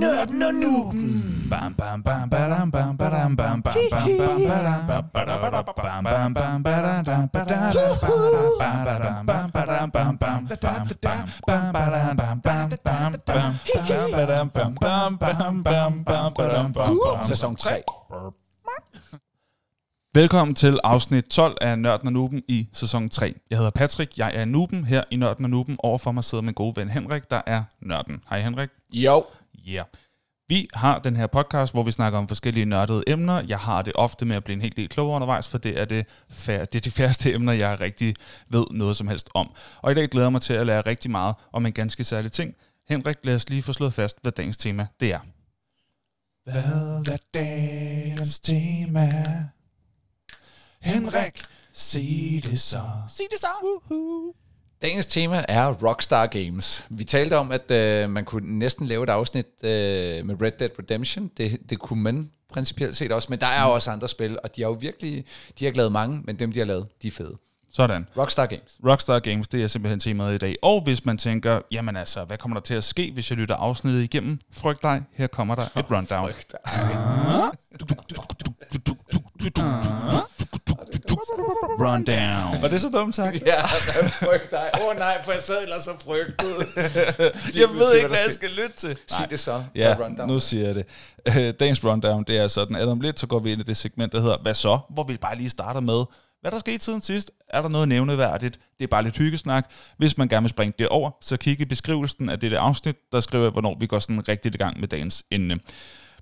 Nørden og nuben. Bam bam bam badam bam badam bam bam bam bam badam bam badam bam bam bam badam badam badam bam badam bam bam bam bam badam bam bam bam bam badam bam bam bam bam bam badam bam bam Sæson 3. Velkommen til afsnit 12 af Nørden og Nuben i sæson 3. Jeg hedder Patrick, jeg er Nuben her i Nørden og Nuben. Overfor mig sidder min gode ven Henrik, der er Nørden. Hej Henrik. Jo. Yeah. Vi har den her podcast, hvor vi snakker om forskellige nørdede emner. Jeg har det ofte med at blive en helt del klogere undervejs, for det er, det, fær- det er de færreste emner, jeg rigtig ved noget som helst om. Og i dag glæder jeg mig til at lære rigtig meget om en ganske særlig ting. Henrik, lad os lige få slået fast, hvad dagens tema det er. Hvad er dagens tema? Henrik, sig det så. Sig det så. Woohoo. Dagens tema er Rockstar Games. Vi talte om, at øh, man kunne næsten lave et afsnit øh, med Red Dead Redemption. Det, det kunne man principielt set også, men der er jo også andre spil, og de har jo virkelig, de har lavet mange, men dem de har lavet, de er fede. Sådan. Rockstar Games. Rockstar Games, det er simpelthen temaet i dag. Og hvis man tænker, jamen altså, hvad kommer der til at ske, hvis jeg lytter afsnittet igennem? Frygt dig, her kommer der et rundown. Frygt. Rundown. Var det så dumt sagt? Ja, frygt dig. Åh oh, nej, for jeg sad ellers så frygtet. Jeg ved ikke, hvad jeg skal lytte til. Sig det så. Ja, rundown. nu siger jeg det. Dagens rundown, det er sådan, at om lidt, så går vi ind i det segment, der hedder, hvad så? Hvor vi bare lige starter med, hvad der skete siden sidst? Er der noget nævneværdigt? Det er bare lidt hyggesnak. Hvis man gerne vil springe det over, så kig i beskrivelsen af dette afsnit, der skriver jeg, hvornår vi går sådan rigtigt i gang med dagens emne.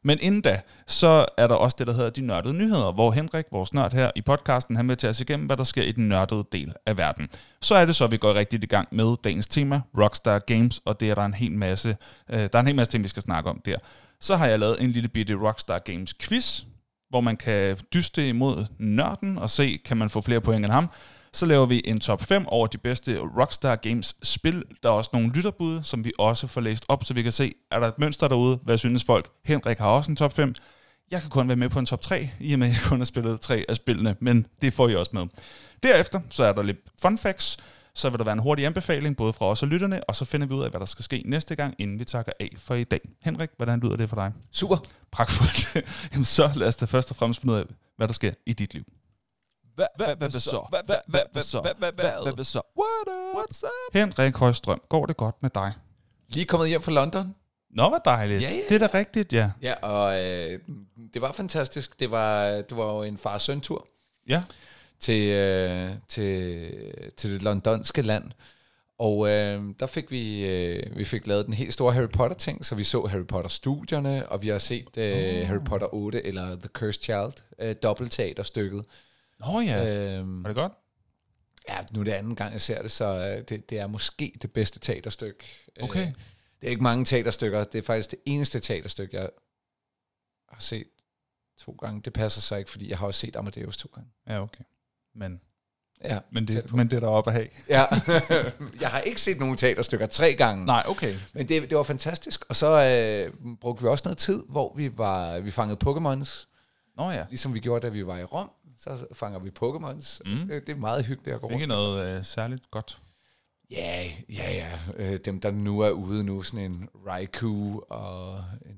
Men inden da, så er der også det, der hedder de nørdede nyheder, hvor Henrik, vores nørd her i podcasten, han vil tage os igennem, hvad der sker i den nørdede del af verden. Så er det så, at vi går rigtigt i gang med dagens tema, Rockstar Games, og det er der en hel masse, øh, der er en hel masse ting, vi skal snakke om der. Så har jeg lavet en lille bitte Rockstar Games quiz, hvor man kan dyste imod nørden og se, kan man få flere point end ham. Så laver vi en top 5 over de bedste Rockstar Games spil. Der er også nogle lytterbud, som vi også får læst op, så vi kan se, er der et mønster derude? Hvad synes folk? Henrik har også en top 5. Jeg kan kun være med på en top 3, i og med at jeg kun har spillet tre af spillene, men det får I også med. Derefter så er der lidt fun facts, så vil der være en hurtig anbefaling, både fra os og lytterne, og så finder vi ud af, hvad der skal ske næste gang, inden vi takker af for i dag. Henrik, hvordan lyder det for dig? Super. Pragtfuldt. Jamen så lad os da først og fremmest finde ud af, hvad der sker i dit liv. Hvad hvad hvad så? Hvad hvad hvad hvad så? Hvad hvad hvad hvad så? What up? What's up? Henrik Højstrøm, går det godt med dig? Lige kommet hjem fra London. Nå, hvor dejligt. Ja, ja, Det er da rigtigt, ja. Ja, og øh, det var fantastisk. Det var, det var jo en far-søn-tur. Ja, til, øh, til, til det londonske land. Og øh, der fik vi, øh, vi fik lavet den helt store Harry Potter-ting, så vi så Harry Potter-studierne, og vi har set øh, Harry Potter 8, eller The Cursed Child, øh, dobbeltteaterstykket. Nå ja. Øhm, Er det godt? ja, nu er det anden gang, jeg ser det, så øh, det, det er måske det bedste teaterstykke. Okay. Øh, det er ikke mange teaterstykker, det er faktisk det eneste teaterstykke, jeg har set to gange. Det passer så ikke, fordi jeg har også set Amadeus to gange. Ja, okay. Men, Ja, men, det, men det er der oppe at have. Ja, jeg har ikke set nogen teaterstykker tre gange. Nej, okay. Men det, det var fantastisk. Og så øh, brugte vi også noget tid, hvor vi var vi fangede Pokémons. Nå ja. Ligesom vi gjorde, da vi var i Rom. Så fanger vi Pokémons. Mm. Det, det er meget hyggeligt at gå rundt. noget øh, særligt godt? Ja, ja, ja. Øh, dem, der nu er ude nu, sådan en Raikou og en...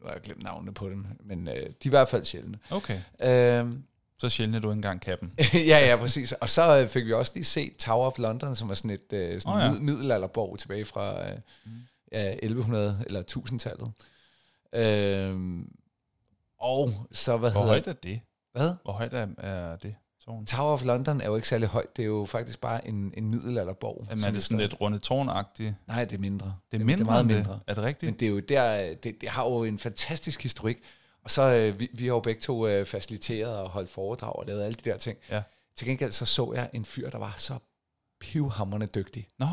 Nu har jeg glemt navnene på dem, men øh, de er i hvert fald sjældne. Okay. Øh, Så sjældent, at du ikke engang kan dem. ja, ja, præcis. Og så øh, fik vi også lige set Tower of London, som var sådan et øh, sådan oh, ja. middelalderborg tilbage fra øh, ja, 1100 eller 1000-tallet. Øh, og så, hvad Hvor hedder højt er det? Hvad? Hvor højt er, er det? Tårn? Tower of London er jo ikke særlig højt. Det er jo faktisk bare en, en middelalderborg. Jamen, er det sådan lidt runde tårnagtigt? Nej, det er mindre. Det er mindre det er meget end det. mindre. Er det rigtigt? Men det er jo der, det, det har jo en fantastisk historik. Og så, øh, vi, vi har jo begge to øh, faciliteret og holdt foredrag og lavet alle de der ting. Ja. Til gengæld så så jeg en fyr, der var så pivhammerende dygtig. Nå,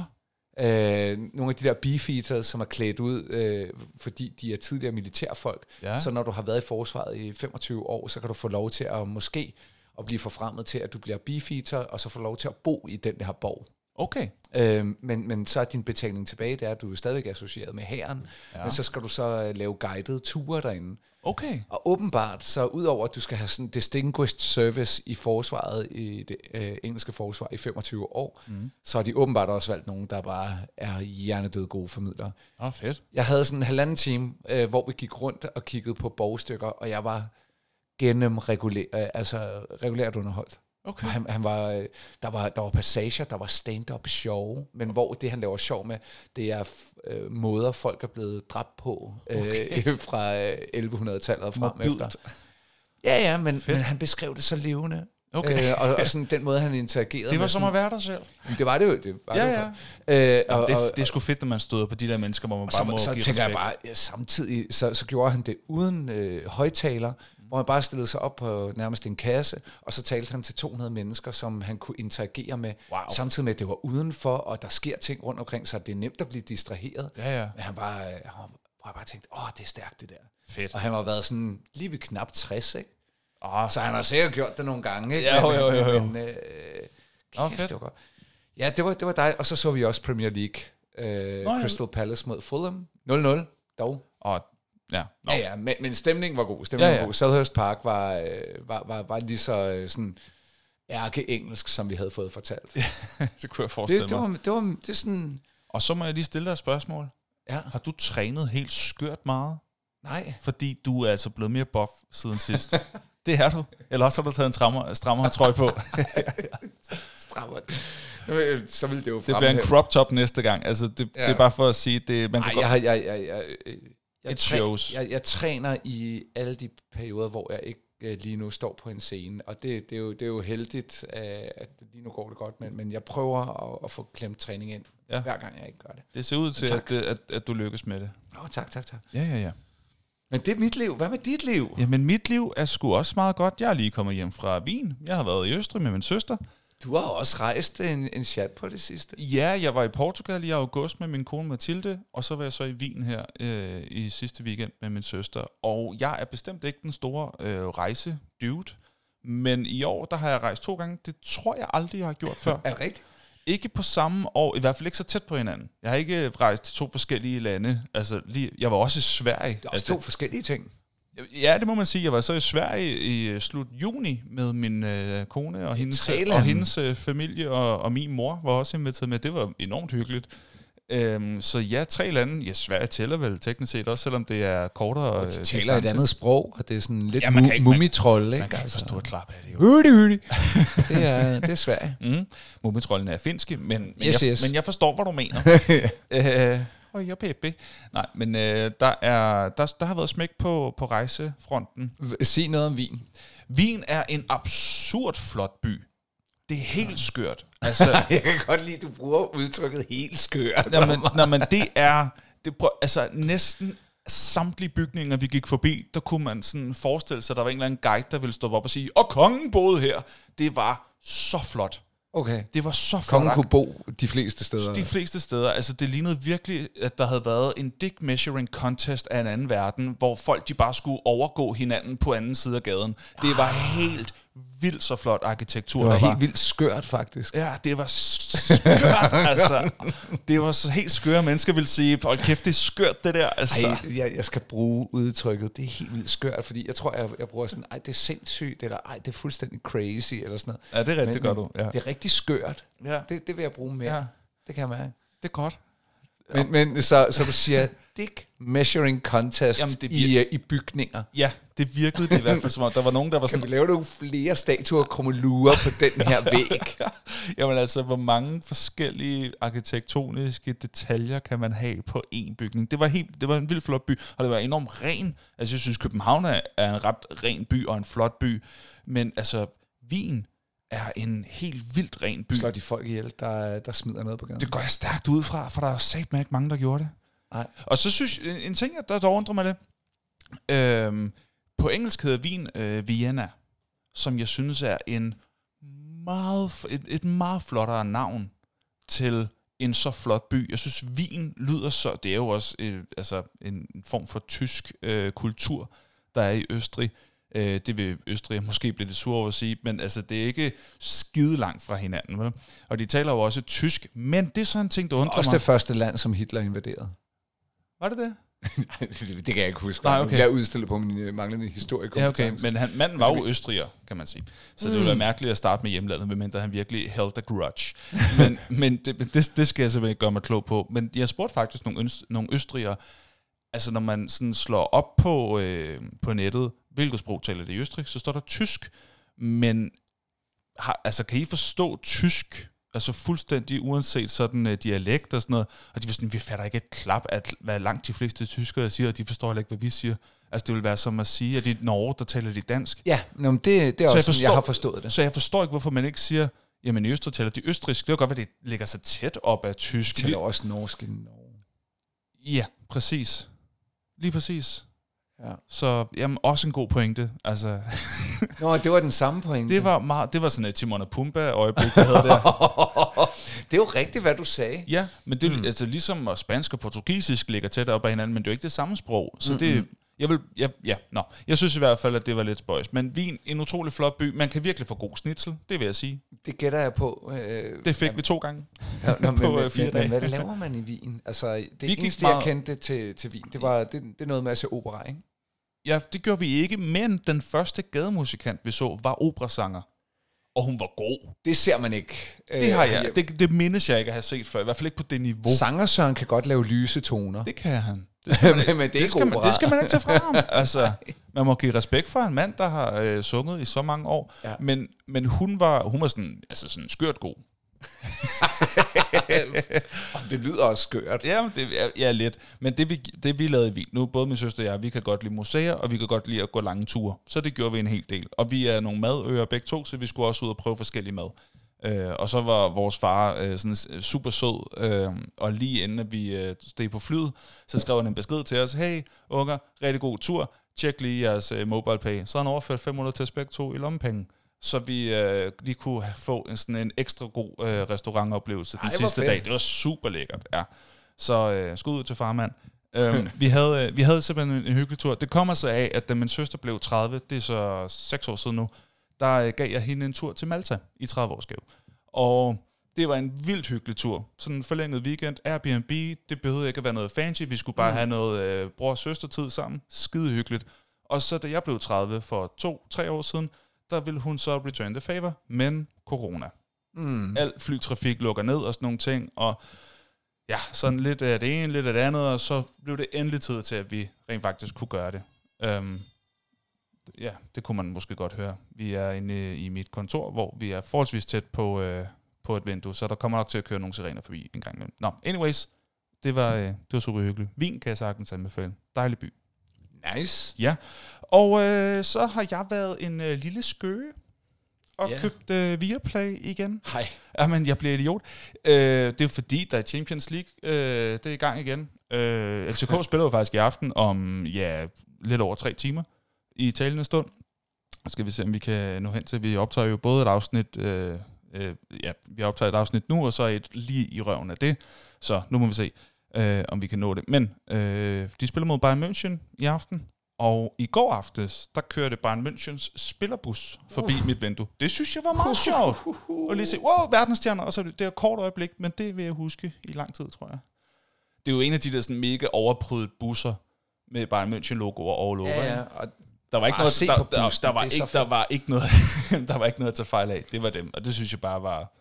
Øh, nogle af de der beefeaters, som er klædt ud, øh, fordi de er tidligere militærfolk. Ja. Så når du har været i forsvaret i 25 år, så kan du få lov til at måske at blive forfremmet til, at du bliver beefeater, og så få lov til at bo i den her borg. Okay. Øhm, men, men så er din betaling tilbage, det er, at du er stadigvæk associeret med hæren, ja. men så skal du så øh, lave guidede ture derinde. Okay. Og åbenbart, så udover at du skal have sådan distinguished service i forsvaret, i det øh, engelske forsvar i 25 år, mm. så har de åbenbart også valgt nogen, der bare er hjernedøde gode formidlere. Åh, oh, fedt. Jeg havde sådan en halvanden time, øh, hvor vi gik rundt og kiggede på bogstykker, og jeg var gennem regulær, øh, altså regulært underholdt. Okay. Han, han var, øh, der, var, der var passager, der var stand-up show, men hvor det, han laver sjov med, det er øh, måder, folk er blevet dræbt på okay. øh, fra øh, 1100-tallet og frem Mobilt. efter. Ja, ja, men, Fedt. men han beskrev det så levende. Okay. Øh, og, og sådan den måde, han interagerede Det var med som sådan- at være der selv. Jamen, Det var det jo. Det var Ja, det jo ja. Øh, og, det, og, det er sgu fedt, når man støder på de der mennesker, hvor man bare må så, så give tænker jeg respekt. bare, ja, samtidig, så, så gjorde han det uden øh, højtaler, hvor han bare stillede sig op på nærmest en kasse, og så talte han til 200 mennesker, som han kunne interagere med, Wow. samtidig med, at det var udenfor, og der sker ting rundt omkring, så det er nemt at blive distraheret. Ja, ja. Men han bare, øh, han var, jeg bare tænkte, åh, det er stærkt det der. Fedt. Og han har været sådan lige ved knap 60, ikke? Ah, Så han har sikkert gjort det nogle gange, ikke? Ja, jo, jo, jo, jo. Men, øh, kæft, fedt. det var godt. Ja, det var, det var dig. Og så så vi også Premier League. Øh, ja. Crystal Palace mod Fulham. 0-0, dog. og, ja. Nå. Ja, ja, men, men stemningen var god. Stemningen Ja, ja, var god. Selhurst Park var, øh, var, var, var lige så øh, sådan ærke-engelsk, som vi havde fået fortalt. det kunne jeg forestille det, det, mig. var, det var det er sådan... Og så må jeg lige stille dig et spørgsmål. Ja, Har du trænet helt skørt meget? nej. Fordi du er altså blevet mere buff siden sidst. det er du. Eller også har du taget en strammer, strammere trøje på. Strammer det. Jamen, Så ville det jo Det bliver en fremhæve- crop top næste gang. Altså, det, ja. Det er bare for at sige, det, man kan Nej, godt... jeg, jeg, jeg, jeg, It træ- shows. Jeg, jeg træner i alle de perioder, hvor jeg ikke øh, lige nu står på en scene, og det, det, er, jo, det er jo heldigt, øh, at lige nu går det godt, men, men jeg prøver at, at få klemt træning ind, Ja. hver gang jeg ikke gør det. Det ser ud til, at, at, at du lykkes med det. Åh, tak, tak, tak. Ja, ja, ja. Men det er mit liv. Hvad med dit liv? Jamen, mit liv er sgu også meget godt. Jeg er lige kommet hjem fra Wien. Jeg har været i Østrig med min søster. Du har også rejst en, en chat på det sidste. Ja, jeg var i Portugal i august med min kone Mathilde, og så var jeg så i Wien her øh, i sidste weekend med min søster. Og jeg er bestemt ikke den store øh, rejse-dude, men i år, der har jeg rejst to gange. Det tror jeg aldrig, jeg har gjort før. Er det rigtigt? Ikke på samme år, i hvert fald ikke så tæt på hinanden. Jeg har ikke rejst til to forskellige lande. Altså, lige, jeg var også i Sverige. Det er også altså, to forskellige ting. Ja, det må man sige. Jeg var så i Sverige i øh, slut juni med min øh, kone og hendes, tre og hendes øh, familie, og, og min mor var også inviteret med. Det var enormt hyggeligt. Øhm, så ja, tre lande. Ja, Sverige tæller vel teknisk set også, selvom det er kortere øh, De taler et distance. andet sprog, og det er sådan lidt Ja, man kan ikke- man- mumitrolle, ikke? Man kan ikke forstå et klap af det jo. Hurtig. det, er, det er svært. Mm. Mumitrollen er finske, men, men, Yes, jeg, yes. men jeg forstår, hvad du mener. øh, og jeg Pepe. Nej, men øh, der, er, der, der har været smæk på, på rejsefronten. Sig noget om vin. Wien er en absurd flot by. Det er helt skørt. Altså, Jeg kan godt lide, at du bruger udtrykket helt skørt. jamen, når man, det er... Det, prøv, altså, næsten samtlige bygninger, vi gik forbi, der kunne man sådan forestille sig, at der var en eller anden guide, der ville stå op og sige, og kongen boede her. Det var så flot. Okay. Det var så flot. Kongen kunne bo de fleste steder. De fleste steder. Altså, det lignede virkelig, at der havde været en dick measuring contest af en anden verden, hvor folk de bare skulle overgå hinanden på anden side af gaden. Det var helt vildt så flot arkitektur, det var der helt var. vildt skørt, faktisk. Ja, det var skørt, altså. Det var så helt skøre mennesker vil sige, hold kæft, det er skørt, det der. Altså. Ej, jeg, jeg skal bruge udtrykket, det er helt vildt skørt, fordi jeg tror, jeg, jeg bruger sådan, ej, det er sindssygt, eller ej, det er fuldstændig crazy, eller sådan noget. Ja, det er rigtigt, det gør du. Ja. Det er rigtig skørt. Ja. Det, det vil jeg bruge mere. Ja. Det kan jeg mærke. Det er godt. Men, men så, så du siger, dick measuring contest Jamen, det i, uh, i bygninger. Ja, det virkede det i hvert fald som om, der var nogen, der var Kan vi sådan, lave nogle flere statuer og krummelurer på den her væg? jamen altså, hvor mange forskellige arkitektoniske detaljer kan man have på én bygning? Det var, helt, det var en vild flot by, og det var enormt ren. Altså, jeg synes, København er, er en ret ren by og en flot by, men altså, Wien er en helt vildt ren by. Slår de folk ihjel, der, der smider noget på gaden? Det går jeg stærkt ud fra, for der er sat ikke mange, der gjorde det. Nej. Og så synes en, en ting, der, der undrer mig det. Øhm, på engelsk hedder vin øh, Vienna, som jeg synes er en meget, et, et meget flottere navn til en så flot by. Jeg synes, Wien lyder så... Det er jo også øh, altså en form for tysk øh, kultur, der er i Østrig. Øh, det vil Østrig måske blive lidt sur over at sige, men altså, det er ikke skide langt fra hinanden. Vel? Og de taler jo også tysk, men det er sådan en ting, der undrer Også mig. det første land, som Hitler invaderede. Var det det? det kan jeg ikke huske. Nej, okay. Jeg er udstillet på min øh, manglende historiekompetence. Ja, okay. Men han, manden var jo østriger, kan man sige. Så mm. det ville være mærkeligt at starte med hjemlandet, medmindre han virkelig held a grudge. men men det, det, det skal jeg simpelthen ikke gøre mig klog på. Men jeg spurgte faktisk nogle, øst, nogle østrigere, altså når man sådan slår op på, øh, på nettet, hvilket sprog taler det i Østrig, så står der tysk. Men har, altså, kan I forstå tysk? Altså fuldstændig uanset sådan uh, dialekt og sådan noget. Og de var sådan, vi fatter ikke et klap af, hvad langt de fleste tyskere siger, og de forstår heller ikke, hvad vi siger. Altså det vil være som at sige, at i Norge, der taler de dansk. Ja, nå, men det, det er Så også jeg sådan, forstår- jeg har forstået det. Så jeg forstår ikke, hvorfor man ikke siger, jamen i Østrig taler de østrisk. Det er jo godt, at det ligger så tæt op af tysk. Det er også norsk i Norge. Ja, præcis. Lige præcis. Ja. Så jamen, også en god pointe. Altså, Nå, det var den samme pointe. det var meget, det var sådan et Timon og Pumba øjeblik, vi havde der. det er jo rigtigt, hvad du sagde. Ja, men det er mm. altså ligesom at spansk og portugisisk ligger tæt op ad hinanden, men det er jo ikke det samme sprog. Så det, jeg vil, ja, ja, nå. Jeg synes i hvert fald, at det var lidt spøjs. Men Wien, en utrolig flot by. Man kan virkelig få god snitsel, det vil jeg sige. Det gætter jeg på. Øh, Det fik vi to gange. Nå, nå, men, på, men, øh, fire men, dage. men hvad laver man i Wien? Altså, det gik eneste, meget- jeg kendte til, til Wien, det var det, det er noget med at se opera, ikke? Ja, det gjorde vi ikke, men den første gademusikant, vi så, var operasanger. Og hun var god. Det ser man ikke. Det har jeg. Det, det mindes jeg ikke at have set før. I hvert fald ikke på det niveau. Sanger Søren kan godt lave lyse toner. Det kan han. men, men det Det skal, man, det skal man ikke tage fra ham. Altså, man må give respekt for en mand, der har øh, sunget i så mange år. Ja. Men, men hun var, hun var sådan, altså sådan skørt god. det lyder også skørt. Ja, det er ja, lidt. Men det vi, det vi lavede i Wien, nu både min søster og jeg, vi kan godt lide museer, og vi kan godt lide at gå lange ture. Så det gjorde vi en hel del. Og vi er nogle madøer begge to, så vi skulle også ud og prøve forskellige mad. Øh, og så var vores far øh, sådan super sød, øh, og lige inden at vi øh, steg på flyet, så skrev han en besked til os, hey unger, rigtig god tur, tjek lige jeres øh, mobile pay. Så har han overført 500 til os begge to i lommepenge, så vi øh, lige kunne få en, sådan en ekstra god øh, restaurantoplevelse den Ej, hvor sidste fedt. dag. Det var super lækkert, ja. Så øh, skud ud til farmand. øhm, vi, havde, øh, vi havde simpelthen en, en hyggelig tur. Det kommer så af, at da min søster blev 30, det er så 6 år siden nu, der øh, gav jeg hende en tur til Malta i 30-årsgave. Og det var en vildt hyggelig tur. Sådan en forlænget weekend, Airbnb, det behøvede ikke at være noget fancy, vi skulle bare mm. have noget øh, bror- og søstertid sammen. Skide hyggeligt. Og så da jeg blev 30 for to-tre år siden, der ville hun så return the favor, men corona. Mm. Al flytrafik lukker ned og sådan nogle ting, og ja, sådan lidt af det ene, lidt af det andet, og så blev det endelig tid til, at vi rent faktisk kunne gøre det. Um, ja, det kunne man måske godt høre. Vi er inde i mit kontor, hvor vi er forholdsvis tæt på, øh, på et vindue, så der kommer nok til at køre nogle sirener forbi en gang imellem. Nå, anyways, det var, øh, det var super hyggeligt. Vin kan jeg sagtens anbefale. Dejlig by. Nice. Ja, og øh, så har jeg været en øh, lille skøge og Ja. købt øh, Viaplay igen. Hej. Jamen, jeg bliver idiot. Øh, det er fordi, der er Champions League, øh, det er i gang igen. Øh, FCK spiller jo faktisk i aften om, ja, lidt over tre timer i talende stund. Skal vi se, om vi kan nå hen til. Vi optager jo både et afsnit, øh, øh, ja, vi optager et afsnit nu, og så et lige i røven af det. Så nu må vi se, øh, om vi kan nå det. Men øh, de spiller mod Bayern München i aften. Og i går aftes, der kørte Bayern Münchens spillerbus forbi mit vindue. Det synes jeg var meget sjovt. Og lige se, wow, verdensstjerner, og så det, er et kort øjeblik, men det vil jeg huske i lang tid, tror jeg. Det er jo en af de der sådan mega overprydede busser med Bayern München logoer all over. Ja, ja. Og Der var ikke noget, der, der, bussen, der, var ikke, der var ikke noget, der var ikke noget at tage fejl af. Det var dem, og det synes jeg bare var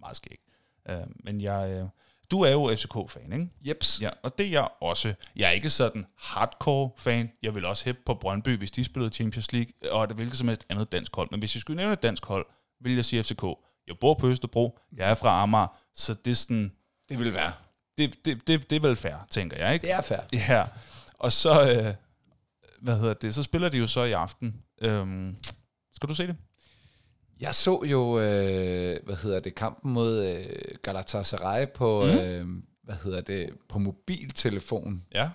meget skægt. Uh, men jeg, uh, du er jo FCK-fan, ikke? jeps. Ja, og det er jeg også. Jeg er ikke sådan hardcore fan. Jeg vil også hæppe på Brøndby, hvis de spillede Champions League, og det hvilket som helst andet dansk hold. Men hvis jeg skulle nævne et dansk hold, vil jeg sige FCK. Jeg bor på Østerbro, jeg er fra Amager, så det er sådan, Det vil være. det, det, det, det er vel fair, tænker jeg, ikke? Det er færdigt. Ja, og så, øh, hvad hedder det, så spiller de jo så i aften. Øhm, skal du se det? Jeg så jo, øh, hvad hedder det, kampen mod øh, Galatasaray på, mm. øh, hvad hedder det, på mobiltelefon, Ja.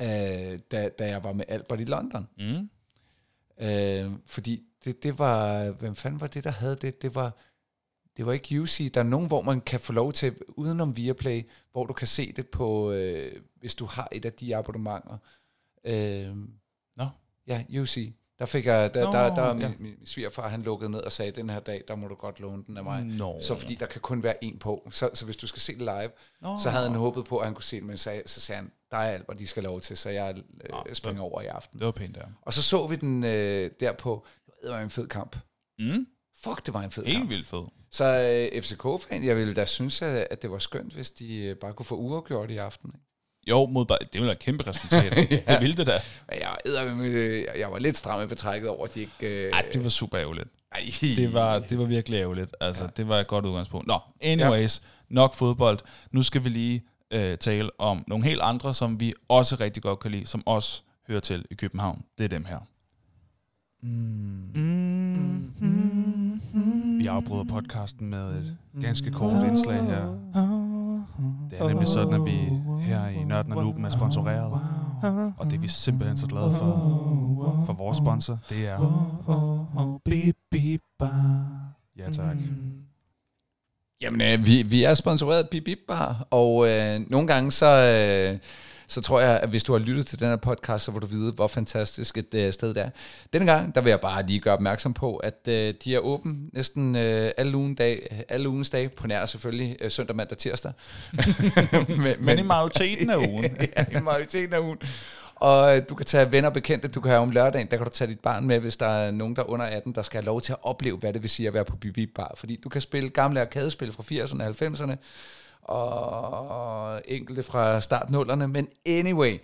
øh, da, da jeg var med Albert i London. Mm. Øh, fordi det, det var, hvem fanden var det, der havde det? Det var, det var ikke UC. Der er nogen, hvor man kan få lov til, udenom Viaplay, hvor du kan se det på, øh, hvis du har et af de abonnementer. Øh, Nå. Ja, UC. Der fik jeg, der, Nå, der, der, ja. min, min svigerfar, han lukkede ned og sagde, den her dag, der må du godt låne den af mig. Nå. Så fordi der kan kun være en på. Så, så hvis du skal se det live, Nå. så havde han håbet på, at han kunne se det, men så, så sagde han, der er alt, hvad de skal lov til, så jeg Nå, øh, springer over i aften. Det var pænt der. Og så så vi den øh, der på, det var en fed kamp. Mm. Fuck, det var en fed Helt kamp. vildt fed. Så øh, FCK-fan, jeg ville da synes, at, at det var skønt, hvis de øh, bare kunne få uafgjort i aften. ikke? Jo, mod bare, det ville et kæmpe resultat. ja. Det ville det da. Men jeg, var, eddermame- jeg var lidt stram i betrækket over, at de ikke... Øh, Ej, det var super ærgerligt. ej, Det var, det var virkelig ærgerligt. Altså, ja. det var et godt udgangspunkt. Nå, anyways, ja. nok fodbold. Nu skal vi lige øh, tale om nogle helt andre, som vi også rigtig godt kan lide, som også hører til i København. Det er dem her. Mm. Vi afbryder podcasten med et ganske kort indslag her. Det er nemlig sådan, at vi her i Nørden og Nuben er sponsoreret. Og det er vi simpelthen så glade for. For vores sponsor, det er... Ja, tak. Jamen, øh, vi, vi er sponsoreret af Bip Bip Bar, og øh, nogle gange så, øh, så tror jeg, at hvis du har lyttet til den her podcast, så vil du vide, hvor fantastisk et øh, sted det er. Denne gang, der vil jeg bare lige gøre opmærksom på, at øh, de er åben næsten øh, alle, ugen dag, alle ugens dage, på nær selvfølgelig øh, søndag, mandag, tirsdag. men, Men i majoriteten af ugen. ja, i majoriteten af ugen. Og øh, du kan tage venner og bekendte, du kan have om lørdagen, der kan du tage dit barn med, hvis der er nogen, der er under 18, der skal have lov til at opleve, hvad det vil sige at være på Bibi Bar. Fordi du kan spille gamle arkadespil fra 80'erne og 90'erne, og enkelte fra startnullerne, men anyway,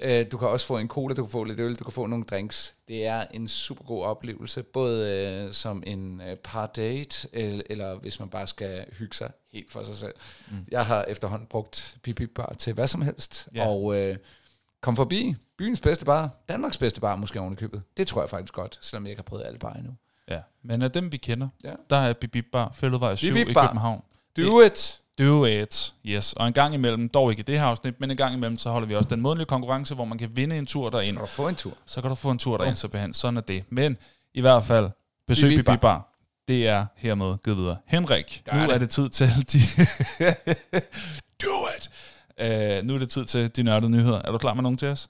øh, du kan også få en cola, du kan få lidt øl, du kan få nogle drinks. Det er en super god oplevelse, både øh, som en øh, par date, eller, eller hvis man bare skal hygge sig helt for sig selv. Mm. Jeg har efterhånden brugt Bibi Bar til hvad som helst, Ja. og øh, kom forbi byens bedste bar, Danmarks bedste bar måske oven i købet. Det tror jeg faktisk godt, selvom jeg ikke har prøvet alle bar endnu. Ja, men af dem vi kender, Ja. der er Bibib Bar, Fælledvej 7 Bip i. København. Do it! Do it. Yes. Og en gang imellem, dog ikke i det her afsnit, men en gang imellem, så holder vi også den månedlige konkurrence, hvor man kan vinde en tur Så derind. kan du få en tur. Så kan du få en tur derind, så behandle. Sådan er det. Men i hvert fald, besøg Bibib Bar. Det er hermed givet videre. Henrik, Gør nu det. er det tid til de... Do it! Uh, nu er det tid til de nørdede nyheder. Er du klar med nogen til os?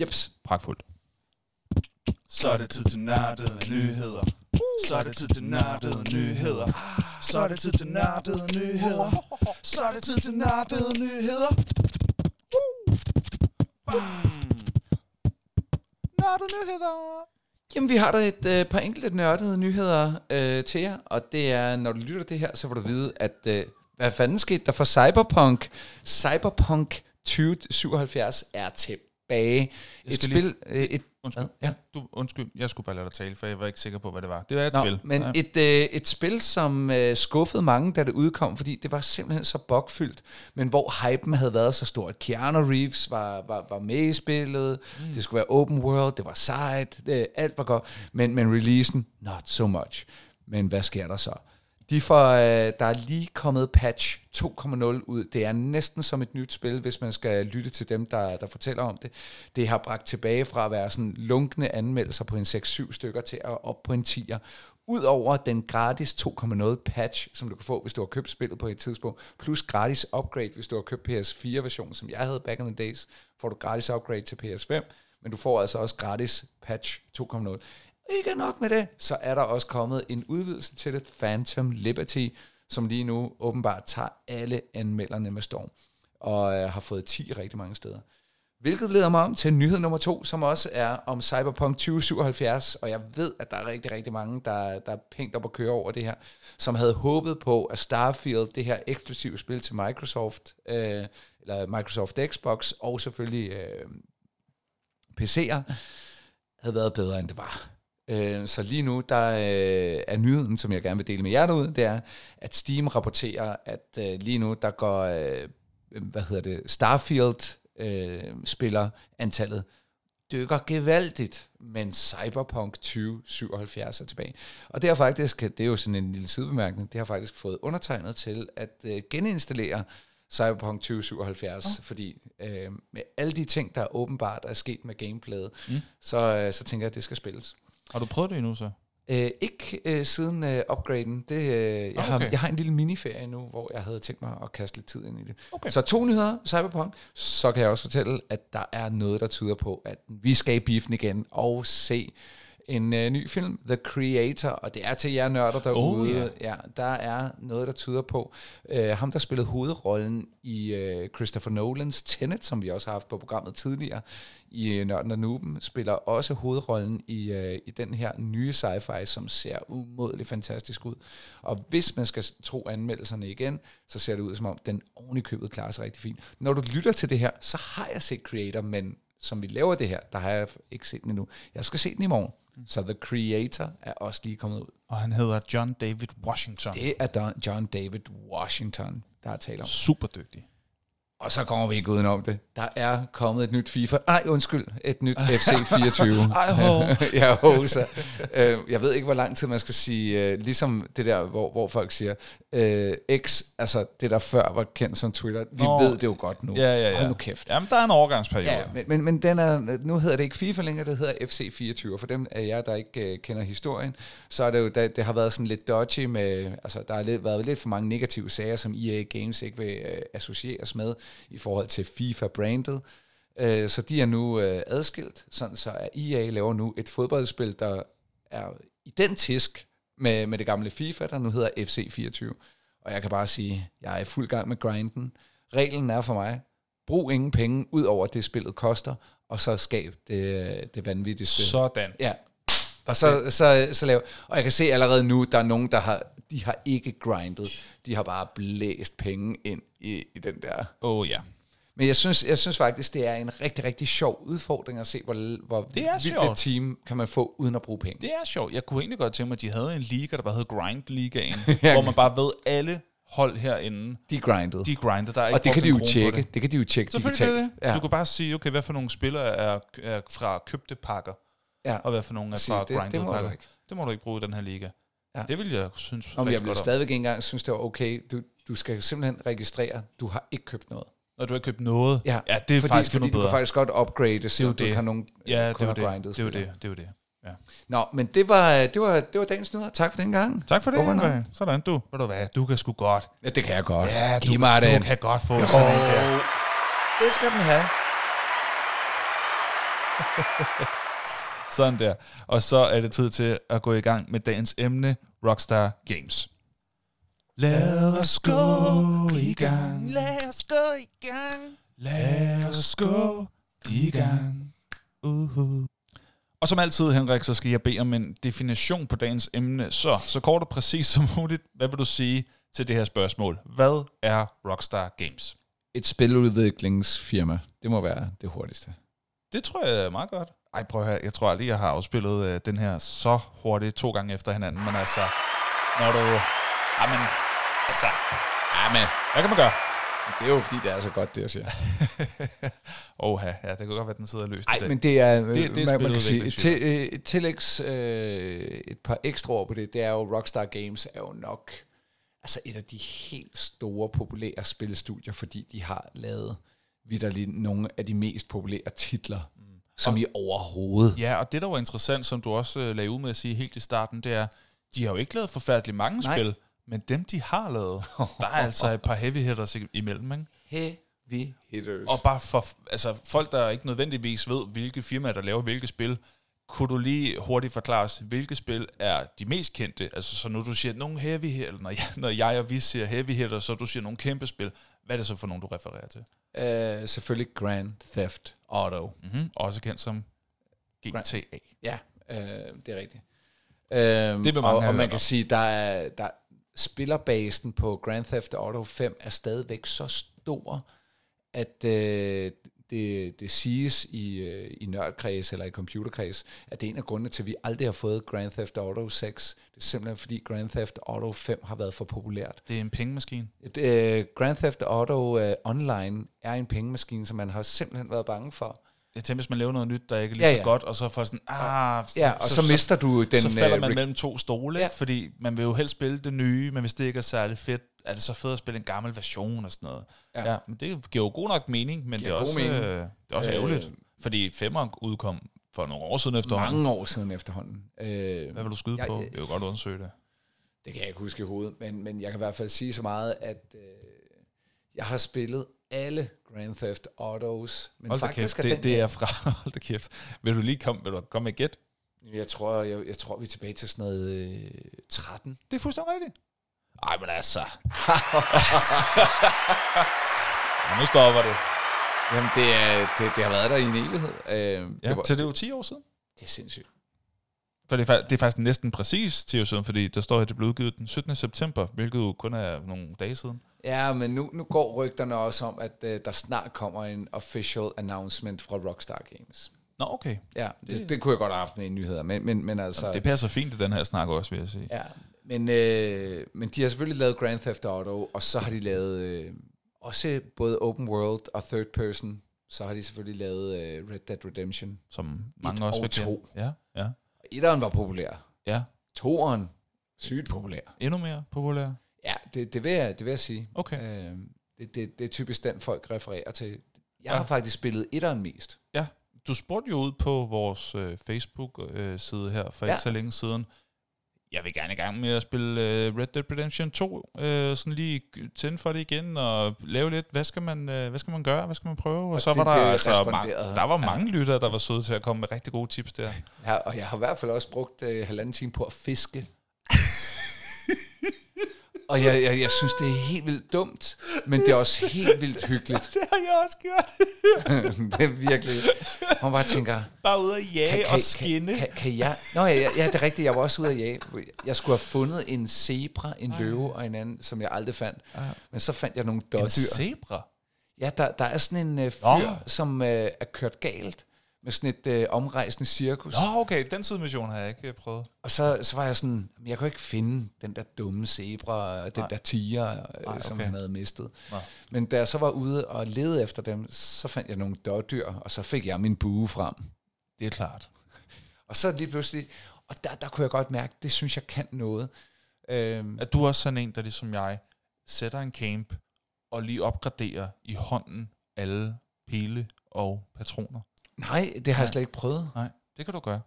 Jeps. Pragtfuldt. Så er det tid til nørdede nyheder. Så er det tid til nørdede nyheder. Så er det tid til nørdede nyheder. Så er det tid til nørdede nyheder. Nørdede nyheder! Jamen, vi har da et øh, par enkelte nørdede nyheder øh, til jer, og det er, når du lytter det her, så får du vide, at øh, hvad fanden skete der for Cyberpunk? Cyberpunk 2077 er tilbage. Et skal lige- spil... Øh, et, Undskyld. Hvad? Ja. Du, undskyld, jeg skulle bare lade dig tale, for jeg var ikke sikker på, hvad det var. Det er et Nå, spil. men Ja. et, øh, et spil, som øh, skuffede mange, da det udkom, fordi det var simpelthen så bugfyldt, men hvor hypen havde været så stor. Keanu Reeves var, var, var med i spillet, mm. det skulle være open world, det var sejt, det, alt var godt, men, men releasen, not so much. Men hvad sker der så? De får, øh, der er lige kommet patch 2.0 ud. Det er næsten som et nyt spil, hvis man skal lytte til dem, der, der fortæller om det. Det har bragt tilbage fra at være sådan lunkne anmeldelser på en 6-7 stykker til at op på en 10'er. Udover den gratis 2.0 patch, som du kan få, hvis du har købt spillet på et tidspunkt, plus gratis upgrade, hvis du har købt PS4-versionen, som jeg havde back in the days, får du gratis upgrade til PS5, men du får altså også gratis patch 2.0. Ikke nok med det, så er der også kommet en udvidelse til det, Phantom Liberty, som lige nu åbenbart tager alle anmelderne med storm, og øh, har fået 10 rigtig mange steder. Hvilket leder mig om til nyhed nummer to, som også er om Cyberpunk 2077, og jeg ved, at der er rigtig, rigtig mange, der, der er pængt op at køre over det her, som havde håbet på, at Starfield, det her eksklusive spil til Microsoft, øh, eller Microsoft Xbox, og selvfølgelig øh, PC'er, havde været bedre, end det var. Øh, Så lige nu, der øh, er nyheden, som jeg gerne vil dele med jer derude, det er, at Steam rapporterer, at øh, lige nu, der går, øh, hvad hedder det, Starfield øh, spiller antallet dykker gevaldigt, men Cyberpunk 2077 er tilbage. Og det har faktisk, det er jo sådan en lille sidebemærkning, det har faktisk fået undertegnet til at øh, geninstallere Cyberpunk 2077, oh. fordi øh, med alle de ting, der åbenbart er sket med gameplayet, mm. så, øh, så tænker jeg, at det skal spilles. Har du prøvet det endnu så? Øh, ikke øh, siden øh, upgraden. Det, øh, jeg, Ah, har, jeg har en lille miniferie nu, hvor jeg havde tænkt mig at kaste lidt tid ind i det. Okay. Så to nyheder, Cyberpunk. Så kan jeg også fortælle, at der er noget, der tyder på, at vi skal i biffen igen og se en øh, ny film, The Creator, og det er til jer nørder derude. Oh, ja. ja, der er noget, der tyder på. Øh, ham, der spillede hovedrollen i øh, Christopher Nolans Tenet, som vi også har haft på programmet tidligere, i øh, Nørden og Nuben, spiller også hovedrollen i, øh, i den her nye sci-fi, som ser umådeligt fantastisk ud. Og hvis man skal tro anmeldelserne igen, så ser det ud som om, den oven i købet klarer sig rigtig fint. Når du lytter til det her, så har jeg set Creator, men som vi laver det her, der har jeg ikke set den endnu. Jeg skal se den i morgen. Så The Creator er også lige kommet ud. Og han hedder John David Washington. Det er Don- John David Washington, der er tale om. Super dygtig. Og så kommer vi ikke udenom det. Der er kommet et nyt FIFA. Nej, undskyld. Et nyt FC 24. Ej, ho. ja, ho, så. Øh, jeg ved ikke, hvor lang tid man skal sige. Øh, ligesom det der, hvor, hvor folk siger, øh, X, altså det der før var kendt som Twitter. Vi Nå. ved det jo godt nu. Ja, ja, ja. Hold nu kæft. Jamen, der er en overgangsperiode. Ja, men, men, men den er, nu hedder det ikke FIFA længere, det hedder FC24, og for dem af jer, der ikke øh, kender historien, så er det jo, det, det har været sådan lidt dodgy med, altså der har lidt, været lidt for mange negative sager, som EA Games ikke vil øh, associeres med i forhold til FIFA-brandet. Øh, så de er nu øh, adskilt, sådan så at EA laver nu et fodboldspil, der er identisk med, med det gamle FIFA, der nu hedder FC24. Og jeg kan bare sige, jeg er i fuld gang med grinden. Reglen er for mig, brug ingen penge, ud over det spillet koster, og så skab det, det vanvittigste. Sådan. Ja. Og så, så, så lav. Og jeg kan se allerede nu, der er nogen, der har, de har ikke grindet. De har bare blæst penge ind i, i den der. Oh, ja. Men jeg synes, jeg synes faktisk, det er en rigtig, rigtig sjov udfordring at se, hvor, hvor Det er vildt et team kan man få, uden at bruge penge. Det er sjovt. Jeg kunne egentlig godt tænke mig, at de havde en liga, der bare hed Grind Ligaen, Ja. hvor man bare ved, alle hold herinde, De grindede. de grinder. Der er ikke og det kan de jo tjekke. Det. Det kan de jo tjekke digitalt. det. Ja. Du kan bare sige, okay, hvad for nogle spillere er, er fra købte pakker, ja. og hvad for nogle er fra grindede må du pakker. ikke. Det må du ikke bruge i den her liga. Ja. Det vil jeg synes Om jeg vil stadigvæk ikke engang synes, det var okay. Du, du skal simpelthen registrere, du har ikke købt noget. Når du har købt noget. Ja, ja det er fordi, faktisk fordi du bedre. kan faktisk godt upgrade, så jo du det. kan nogle ja, det have jo grindet det. Det jo spillere. det. Det jo det. Ja. Nå, men det var, det var, det var dagens nyheder. Tak for den gang. Tak for det, André. Sådan, du. Ved du hvad, du kan sgu godt. Ja, det kan jeg godt. Ja, du, Giv mig du den. kan godt få sådan en der. Det skal den have. Sådan der. Og så er det tid til at gå i gang med dagens emne, Rockstar Games. Lad os gå i gang. Lad os gå i gang. Lad os gå i gang. Uh-huh. Og som altid, Henrik, så skal jeg bede om en definition på dagens emne. Så, så kort og præcis som muligt, hvad vil du sige til det her spørgsmål? Hvad er Rockstar Games? Et spiludviklingsfirma. Det må være det hurtigste. Det tror jeg er meget godt. Ej, prøv at høre. Jeg tror aldrig, jeg har afspillet øh, den her så hurtigt to gange efter hinanden. Men altså, når du... Jamen, altså... Jamen, hvad kan man gøre? Det er jo fordi, det er så godt, det jeg siger. Åh, ja, det kunne godt være, den sidder løst Nej, men det er, det er det, man, man kan sige, til, øh, et tillægs, øh, et par ekstra ord på det, det er jo, Rockstar Games er jo nok altså et af de helt store, populære spilstudier, fordi de har lavet vidderligt nogle af de mest populære titler, som i overhovedet. Ja, og det, der var interessant, som du også øh, lagde ud med at sige helt i starten, det er, de har jo ikke lavet forfærdeligt mange Nej. spil, men dem, de har lavet, der er altså et par heavy hitters i- imellem, ikke? Heavy hitters. Og bare for altså, folk, der ikke nødvendigvis ved, hvilke firmaer, der laver hvilke spil, kunne du lige hurtigt forklare os, hvilke spil er de mest kendte? Altså, så når du siger nogle heavy hitter, når jeg, når jeg og vi siger heavy hitter, så du siger nogle kæmpe spil, hvad er det så for nogle, du refererer til? Øh, selvfølgelig Grand Theft Auto. Mm-hmm. Også kendt som GTA. Ja, øh, det er rigtigt. Øhm, Det vil mange og, og man kan om. sige, der er, der spillerbasen på Grand Theft Auto 5 er stadigvæk så stor, at øh, det, det siges i, øh, i nørdkreds eller i computerkreds, at det er en af grundene til, at vi aldrig har fået Grand Theft Auto 6. Det er simpelthen fordi Grand Theft Auto 5 har været for populært. Det er en pengemaskine. Et, øh, Grand Theft Auto øh, Online er en pengemaskine, som man har simpelthen været bange for. Jeg tænker, hvis man laver noget nyt, der ikke er lige Ja, så ja. godt, og så får sådan, ah, Ja, og så, så mister du den... så falder øh, man mellem to stole, Ja. fordi man vil jo helst spille det nye, men hvis det ikke er særlig fedt, er det så fedt at spille en gammel version og sådan noget. Ja. Ja, men det giver jo god nok mening, men det er, også, mening. øh, det er også Øh, ærgerligt, fordi femeren udkom for nogle år siden efterhånden. mange år siden efterhånden. Øh, Hvad vil du skyde Jeg- på? Det er jo godt undersøge det. Det kan jeg ikke huske i hovedet, men, men jeg kan i hvert fald sige så meget, at øh, jeg har spillet alle Grand Theft Autos, men Hold faktisk kæft, er det, den det er fra, hold da kæft. Vil du lige komme, vil du komme med gæt? Jeg tror, jeg, jeg tror, vi er tilbage til sådan noget øh, 13. Det er fuldstændig rigtigt. Ej, men altså. ja, nu stopper det. Jamen, det, er, det, det har været der i en evighed. Øh, Ja, det, var, til det er jo 10 år siden. det er sindssygt. For det er, det er faktisk næsten præcis 10 år siden, fordi der står, at det blev udgivet den 17. september, hvilket jo kun er nogle dage siden. Ja, men nu, nu går rygterne også om, at øh, der snart kommer en official announcement fra Rockstar Games. Nå, okay. Ja, det, det kunne jeg godt have haft med i nyheder, men, men, men altså... Det passer fint i den her snak også, vil jeg sige. Ja, men, øh, men de har selvfølgelig lavet Grand Theft Auto, og så har de lavet øh, også både open world og third person. Så har de selvfølgelig lavet øh, Red Dead Redemption. Som mange også og vil kende. to. Ja, ja. Etteren var populær. Ja, Toeren, sygt populær. endnu mere populær. Ja, det, det, vil, jeg, det vil jeg sige. Okay. Øh, det, det, det er typisk den, folk refererer til. Jeg Ja. har faktisk spillet etteren mest. Ja, du spurgte jo ud på vores øh, Facebook-side her for Ja. ikke så længe siden. Jeg vil gerne i gang med at spille øh, Red Dead Redemption 2. Øh, sådan lige tænde for det igen og lave lidt, hvad skal man, øh, hvad skal man gøre, hvad skal man prøve? Og, Og så det var der altså mange, der var Ja. mange lyttere, der var søde til at komme med rigtig gode tips der. Ja, og jeg har i hvert fald også brugt øh, halvanden time på at fiske. Og jeg, jeg, jeg synes, det er helt vildt dumt, men det er også helt vildt hyggeligt. Det har jeg også gjort. det er virkelig... Man bare tænker... Bare ud at jage og skinne. Kan, kan, kan jeg... Nå ja, ja, ja, det er rigtigt. Jeg var også ude at jage. Jeg skulle have fundet en zebra, en løve og en anden, som jeg aldrig fandt. Men så fandt jeg nogle en dårdyr. zebra. Ja, der, der er sådan en øh, fyr, Nå. som øh, er kørt galt med sådan et øh, omrejsende cirkus. Nå, okay, den side mission har jeg ikke øh, prøvet. Og så, så var jeg sådan, "Men jeg kunne ikke finde den der dumme zebra, og den Nej. der tiger, Nej, Nej, som okay. han havde mistet. Nå. Men da jeg så var ude og lede efter dem, så fandt jeg nogle dårdyr, og så fik jeg min bue frem. Det er klart. Og så lige pludselig, og der, der kunne jeg godt mærke, det synes jeg kan noget. Øhm, Er du også sådan en, der ligesom jeg sætter en camp og lige opgraderer i hånden alle pile og patroner? Nej, det har jeg Nej. slet ikke prøvet. Nej, det kan du gøre.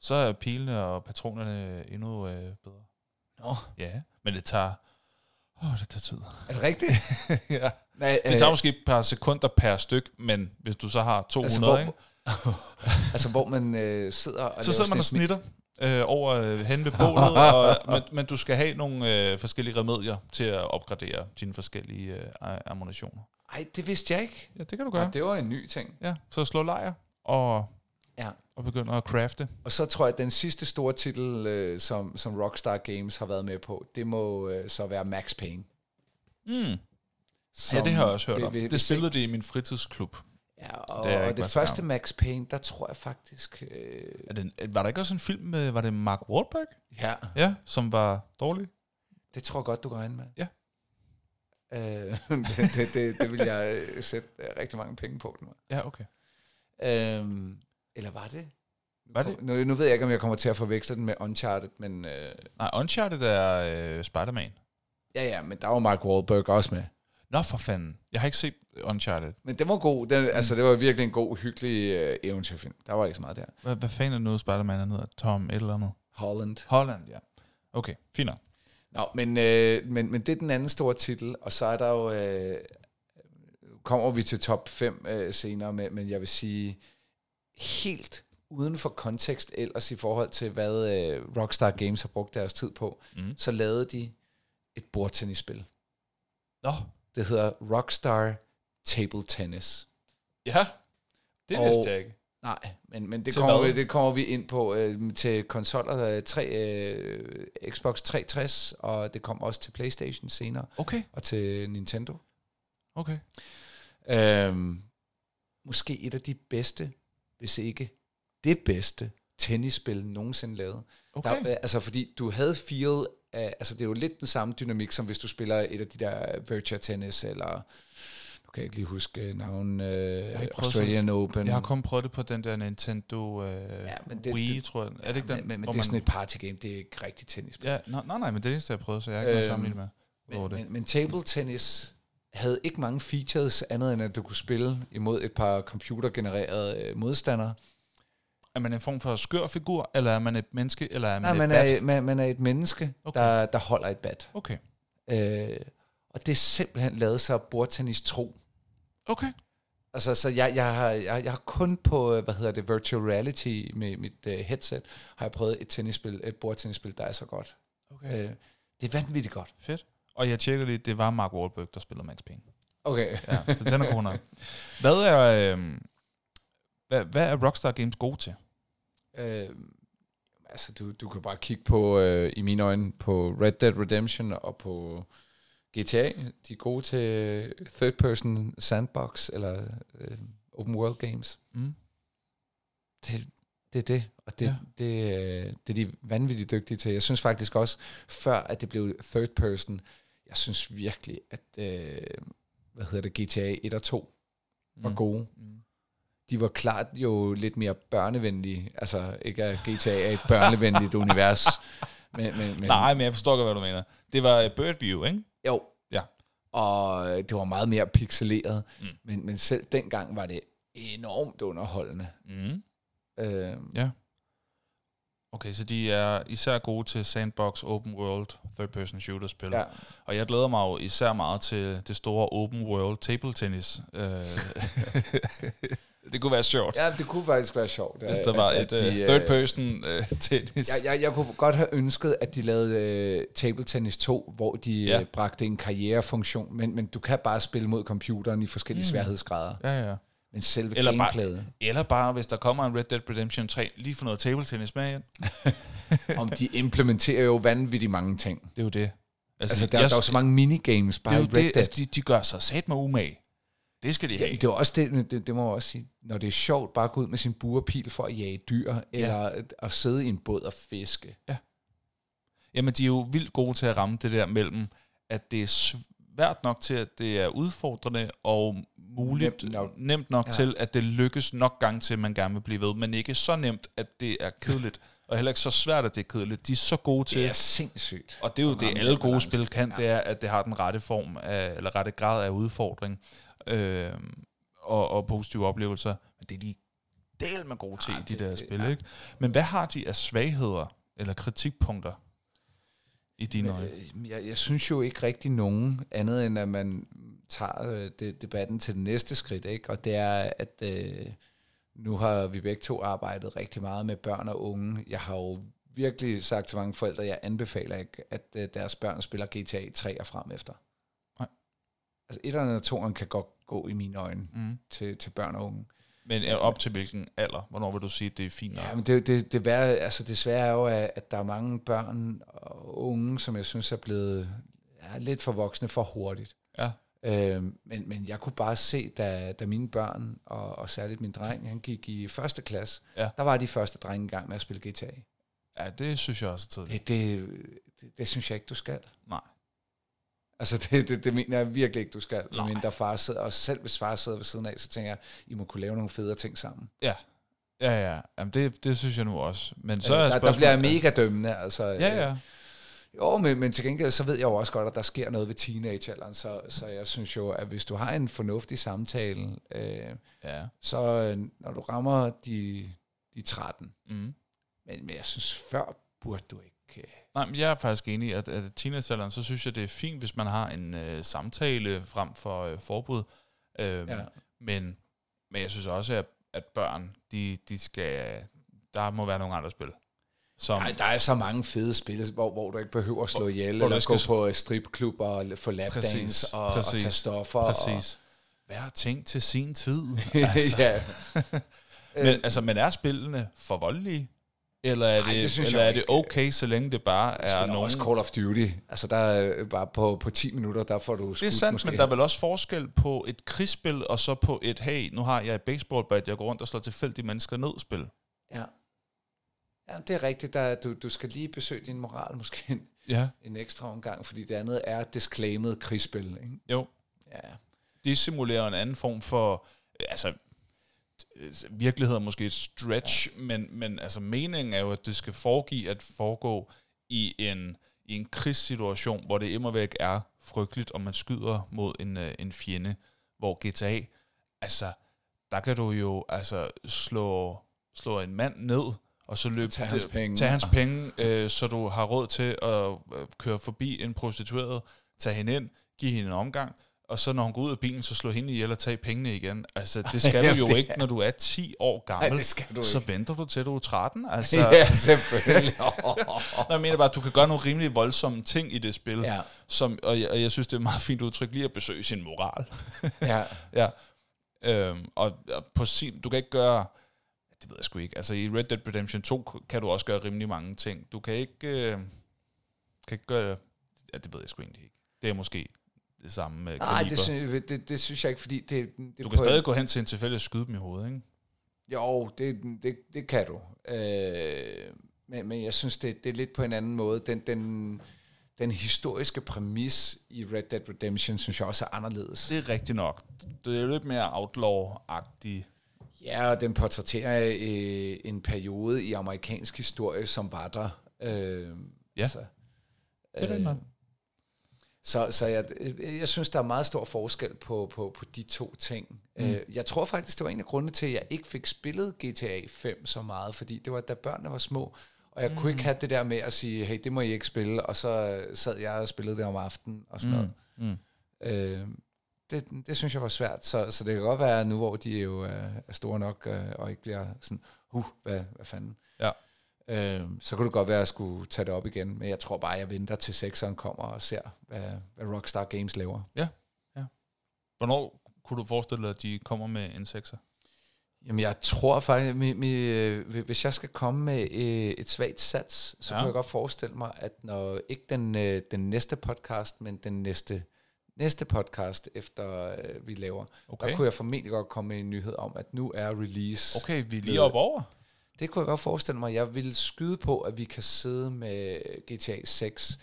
Så er pilene og patronerne endnu øh, bedre. Nå, Ja, men det tager... Åh, det tager tid. er det rigtigt? ja. nej, Det tager måske et par sekunder per styk, men hvis du så har 200, altså, hvor, ikke? altså, hvor man øh, sidder og så sidder man og snitter øh, over øh, hen ved bålet, og, men, men du skal have nogle øh, forskellige remedier til at opgradere dine forskellige øh, ammunitioner. Ej, det vidste jeg ikke. Ja, det kan du Ja. gøre. det var en ny ting. Ja, så slå lejr og, Ja. og begynder at crafte. Og så tror jeg, at den sidste store titel, øh, som, som Rockstar Games har været med på, det må øh, så være Max Payne. Mm. Som, Ja, det har jeg også hørt om. Det hvis spillede de i min fritidsklub. Ja, og Det det, og det første. Max Payne, der tror jeg faktisk... Øh, Er det, var der ikke også en film med, var det Mark Wahlberg? ja, Ja, som var dårlig? det tror jeg godt, du kan regne med. Ja. Øh, det, det, det, det vil jeg øh, sætte øh, rigtig mange penge på. Den. Ja, okay. Øhm, eller var det? Var det? Nu, nu ved jeg ikke, om jeg kommer til at forveksle den med Uncharted, men... Øh, Nej, Uncharted er øh, Spider-Man. ja, ja, men der var Mark Wahlberg også med. Nå, for fanden. Jeg har ikke set Uncharted. Men det var god. Den, altså, det var virkelig en god, hyggelig øh, eventyrfilm. Der var ikke så meget der. Hvad, hvad fanden er nu, Spider-Man er hedder? Tom et eller andet? Holland. Holland, ja. Okay, fint. Nå, men, øh, men, men det er den anden store titel, og så er der jo... Øh, kommer vi til top 5 øh, senere, men, men jeg vil sige, helt uden for kontekst ellers i forhold til, hvad øh, Rockstar Games har brugt deres tid på, Mm. så lavede de et bordtennisspil. Nå, Det hedder Rockstar Table Tennis. ja. Det vidste jeg ikke. Nej, men, men det, Til kommer vi, det kommer vi ind på øh, til konsoller, 3, øh, Xbox 360, og det kommer også til PlayStation senere, Okay, og til Nintendo. okay. Øhm, måske et af de bedste, hvis ikke det bedste, tennisspil nogensinde lavet. Okay. Der, øh, altså fordi du havde feel af, altså det er jo lidt den samme dynamik, som hvis du spiller et af de der Virtua Tennis, eller nu kan jeg ikke lige huske øh, navn, øh, prøvet Australian Open. Jeg har kun prøvet det på den der Nintendo øh, Ja, men det- Wii, det- tror jeg. Er det ikke den? men, men, det er man- sådan et partygame, det er ikke rigtig tennisspil. Ja, nej, nej, nej, men det er det eneste, jeg prøvet, så jeg har ikke noget Øhm, sammenlignet med. Men, det? men, men table tennis havde ikke mange features andet end at du kunne spille imod et par computergenererede øh, modstandere. Er man en form for skør figur, eller er man et menneske, eller er man Nej, et man bat? er, man, man er et menneske, okay. der, der holder et bat. Okay, Øh, og det er simpelthen lavet så bordtennis tro. okay. Altså, så jeg, jeg, har, jeg, jeg har kun på, øh, hvad hedder det, virtual reality med mit uh, headset, har jeg prøvet et tennisspil, et bordtennisspil, der er så godt. Okay. Uh, det er vanvittigt godt. Fedt. Og jeg tjekker lige, det var Mark Wahlberg, der spiller Max Payne. Okay. Ja, så den er god nok. Hvad er, øh, hvad, hvad er Rockstar Games gode til? Øh, altså, du, du kan bare kigge på, øh, i mine øjne, på Red Dead Redemption og på GTA. De er gode til third person sandbox eller øh, open world games. Mm. Det, det er det, og det, Ja. ja. det, øh, det er de vanvittigt dygtige til. Jeg synes faktisk også, før at det blev third person, jeg synes virkelig, at øh, hvad hedder det, GTA 1 og 2 var Mm. gode. Mm. De var klart jo lidt mere børnevenlige. Altså ikke at GTA er et børnevenligt univers. Men, men, men, Nej, men jeg forstår godt, hvad du mener. Det var øh, Bird View, ikke? Jo. Ja. Og det var meget mere pixeleret. Mm. Men, men selv dengang var det enormt underholdende. Mm. Øh, Ja. Okay, så de er især gode til sandbox, open world, third-person shooter-spil. ja. Og jeg glæder mig jo især meget til det store open world table tennis. Øh, det kunne være sjovt, ja, det kunne faktisk være sjovt. hvis der var at- et at uh, de, øh, third-person uh, tennis. Jeg, jeg, jeg kunne godt have ønsket, at de lavede uh, Table Tennis 2, hvor de Ja. ja. bragte en karrierefunktion, men, men du kan bare spille mod computeren i forskellige Mm. sværhedsgrader. Ja, ja. Men selve Eller bare- gameplayet, Eller bare, hvis der kommer en Red Dead Redemption 3, lige få noget table tennis med ind. om de implementerer jo vanvittigt mange ting. Det er jo det. Altså, der, jeg- der er jo så mange minigames bare det i Red jo Dead. det, altså, de, de gør sig sat med umage. Det skal de have. Ja, det er også det, det, det må jeg også sige, når det er sjovt bare at gå ud med sin buerpil for at jage dyr, eller at, sidde i en båd og fiske. Jamen, de er jo vildt gode til at ramme det der mellem, at det er svært nok til, at det er udfordrende, og muligt, nemt nok, nemt nok ja. Ja. til, at det lykkes nok gang til, at man gerne vil blive ved, men ikke så nemt, at det er kedeligt, og heller ikke så svært, at det er kedeligt. De er så gode til, Det er sindssygt. og det er jo det, alle gode spil kan, Ja. det er, at det har den rette form, af, eller rette grad af udfordring, øh, og, og positive oplevelser, men det er de del med gode til Ja, i de det- der det- spil, ja. ikke? Men hvad har de af svagheder, eller kritikpunkter, i dine øjne? Øh, jeg, jeg synes jo ikke rigtig nogen andet, end at man tager øh, det, debatten til det næste skridt, ikke? og det er, at øh, nu har vi begge to arbejdet rigtig meget med børn og unge. Jeg har jo virkelig sagt til mange forældre, at jeg anbefaler ikke, at øh, deres børn spiller GTA 3 og frem efter. Altså et eller toeren kan godt gå i mine øjne Mm. til, til børn og unge. Men er op til hvilken alder? Hvornår vil du sige, at det er fint? Ja, men det, det, det, værre, altså det svære er jo, at, at der er mange børn og unge, som jeg synes er blevet ja, lidt for voksne for hurtigt. Ja. Øhm, men, men jeg kunne bare se, da, da mine børn, og, og særligt min dreng, han gik i første klasse, Ja. der var de første drenge i gang med at spille GTA. ja, det synes jeg også er tidligt. Det, det, det, det synes jeg ikke, du skal. Nej. Altså, det, det, det mener jeg virkelig ikke, du skal. Nej. Men der far sidder, og selv hvis far sidder ved siden af, så tænker jeg, I må kunne lave nogle federe ting sammen. Ja, ja, ja. Jamen, det, det synes jeg nu også. Men så Så er der, der bliver jeg mega dømmende. Altså, Ja, ja. Jo, men, men til gengæld så ved jeg jo også godt, at der sker noget ved teenagealderen, så, så jeg synes jo, at hvis du har en fornuftig samtale, øh, ja. så øh, når du rammer de, de 13, Mm. men, men jeg synes før burde du ikke... Øh, Nej, men jeg er faktisk enig i, at, at teenagealderen, så synes jeg, det er fint, hvis man har en øh, samtale frem for øh, forbud. Øhm, ja. men, men jeg synes også, at, at børn, de, de skal... Der må være nogle andre spil. Som, Nej, der er så mange fede spil, hvor, hvor du ikke behøver at slå ihjel, hvor eller gå på stripklub og få lapdance og, og præcis, tage stoffer. præcis. Hver ting til sin tid. Og, altså. ja. Men, altså, men er spillene for voldelige? Eller er Nej, det, det eller er det okay, så længe det bare er nogen... også Call of Duty. Altså der er bare på, på 10 minutter, der får du Det er skudt sandt, måske. men der er vel også forskel på et krigsspil, og så på et, hey, nu har jeg et baseballbat, jeg går rundt og slår tilfældige mennesker ned spil. Ja. ja, det er rigtigt. Der, du, du skal lige besøge din moral måske en, Ja. en ekstra omgang, fordi det andet er disclaimet krigsspil. Ikke? Jo. Ja. De simulerer en anden form for, altså, virkelighed er måske et stretch, ja. men, men altså meningen er jo, at det skal foregive at foregå i en, i en krigssituation, hvor det immer væk er frygteligt, og man skyder mod en, øh, en fjende, hvor GTA, altså, der kan du jo altså slå, slå en mand ned, og så løbe Tag hans penge. tage hans penge øh, så du har råd til at øh, køre forbi en prostitueret, tage hende ind, give hende en omgang, og så når hun går ud af bilen, så slå hende ihjel og tage pengene igen. Altså, det skal du jo det ikke, når du er 10 år gammel. det skal du så ikke. venter du til, du er 13. Altså, ja, selvfølgelig. jeg mener bare, at du kan gøre nogle rimelig voldsomme ting i det spil. Ja. Som, og, jeg, og jeg synes, det er et meget fint udtryk lige at besøge sin moral. ja. ja. Øhm, og, og på sin, du kan ikke gøre, det ved jeg sgu ikke, altså i Red Dead Redemption 2 kan du også gøre rimelig mange ting. Du kan ikke, øh, kan ikke gøre, ja, det ved jeg sgu egentlig ikke. Det er måske det samme med Nej, det, synes, det, det synes jeg ikke, fordi det, det du kan stadig gå hen til en tilfældig og skyde dem i hovedet, ikke? Jo, det, det, det kan du. Øh, men, men jeg synes, det, det er lidt på en anden måde. Den, den, den historiske præmis i Red Dead Redemption, synes jeg også er anderledes. Det er rigtigt nok. Det er lidt mere outlaw-agtigt. Ja, og den portrætterer øh, en periode i amerikansk historie, som var der. Øh, Ja, det er rigtigt nok. Så, så jeg, jeg synes, der er meget stor forskel på, på, på de to ting. Mm. Jeg tror faktisk, det var en af grundene til, at jeg ikke fik spillet GTA 5 så meget, fordi det var, da børnene var små, og jeg mm. kunne ikke have det der med at sige, hey, det må I ikke spille, og så sad jeg og spillede det om aftenen og sådan noget. Mm. Øh, det, det synes jeg var svært, så, så det kan godt være nu, hvor de jo er, er store nok, øh, og ikke bliver sådan, huh, hvad, hvad fanden. Ja. Øh, så kunne det godt være, at jeg skulle tage det op igen, men jeg tror bare, at jeg venter til sekseren kommer og ser, hvad, hvad Rockstar Games laver. Hvornår kunne du forestille dig, at de kommer med en 6'er? Jamen, jeg tror faktisk, mi, mi, øh, hvis jeg skal komme med øh, et svagt sats, så Ja. ja. kunne jeg godt forestille mig, at når ikke den, øh, den næste podcast, men den næste næste podcast, efter vi laver, okay. der kunne jeg formentlig godt komme med en nyhed om, at nu er release. Okay, vi er lige op over. Det kunne jeg godt forestille mig. Jeg vil skyde på, at vi kan sidde med GTA 6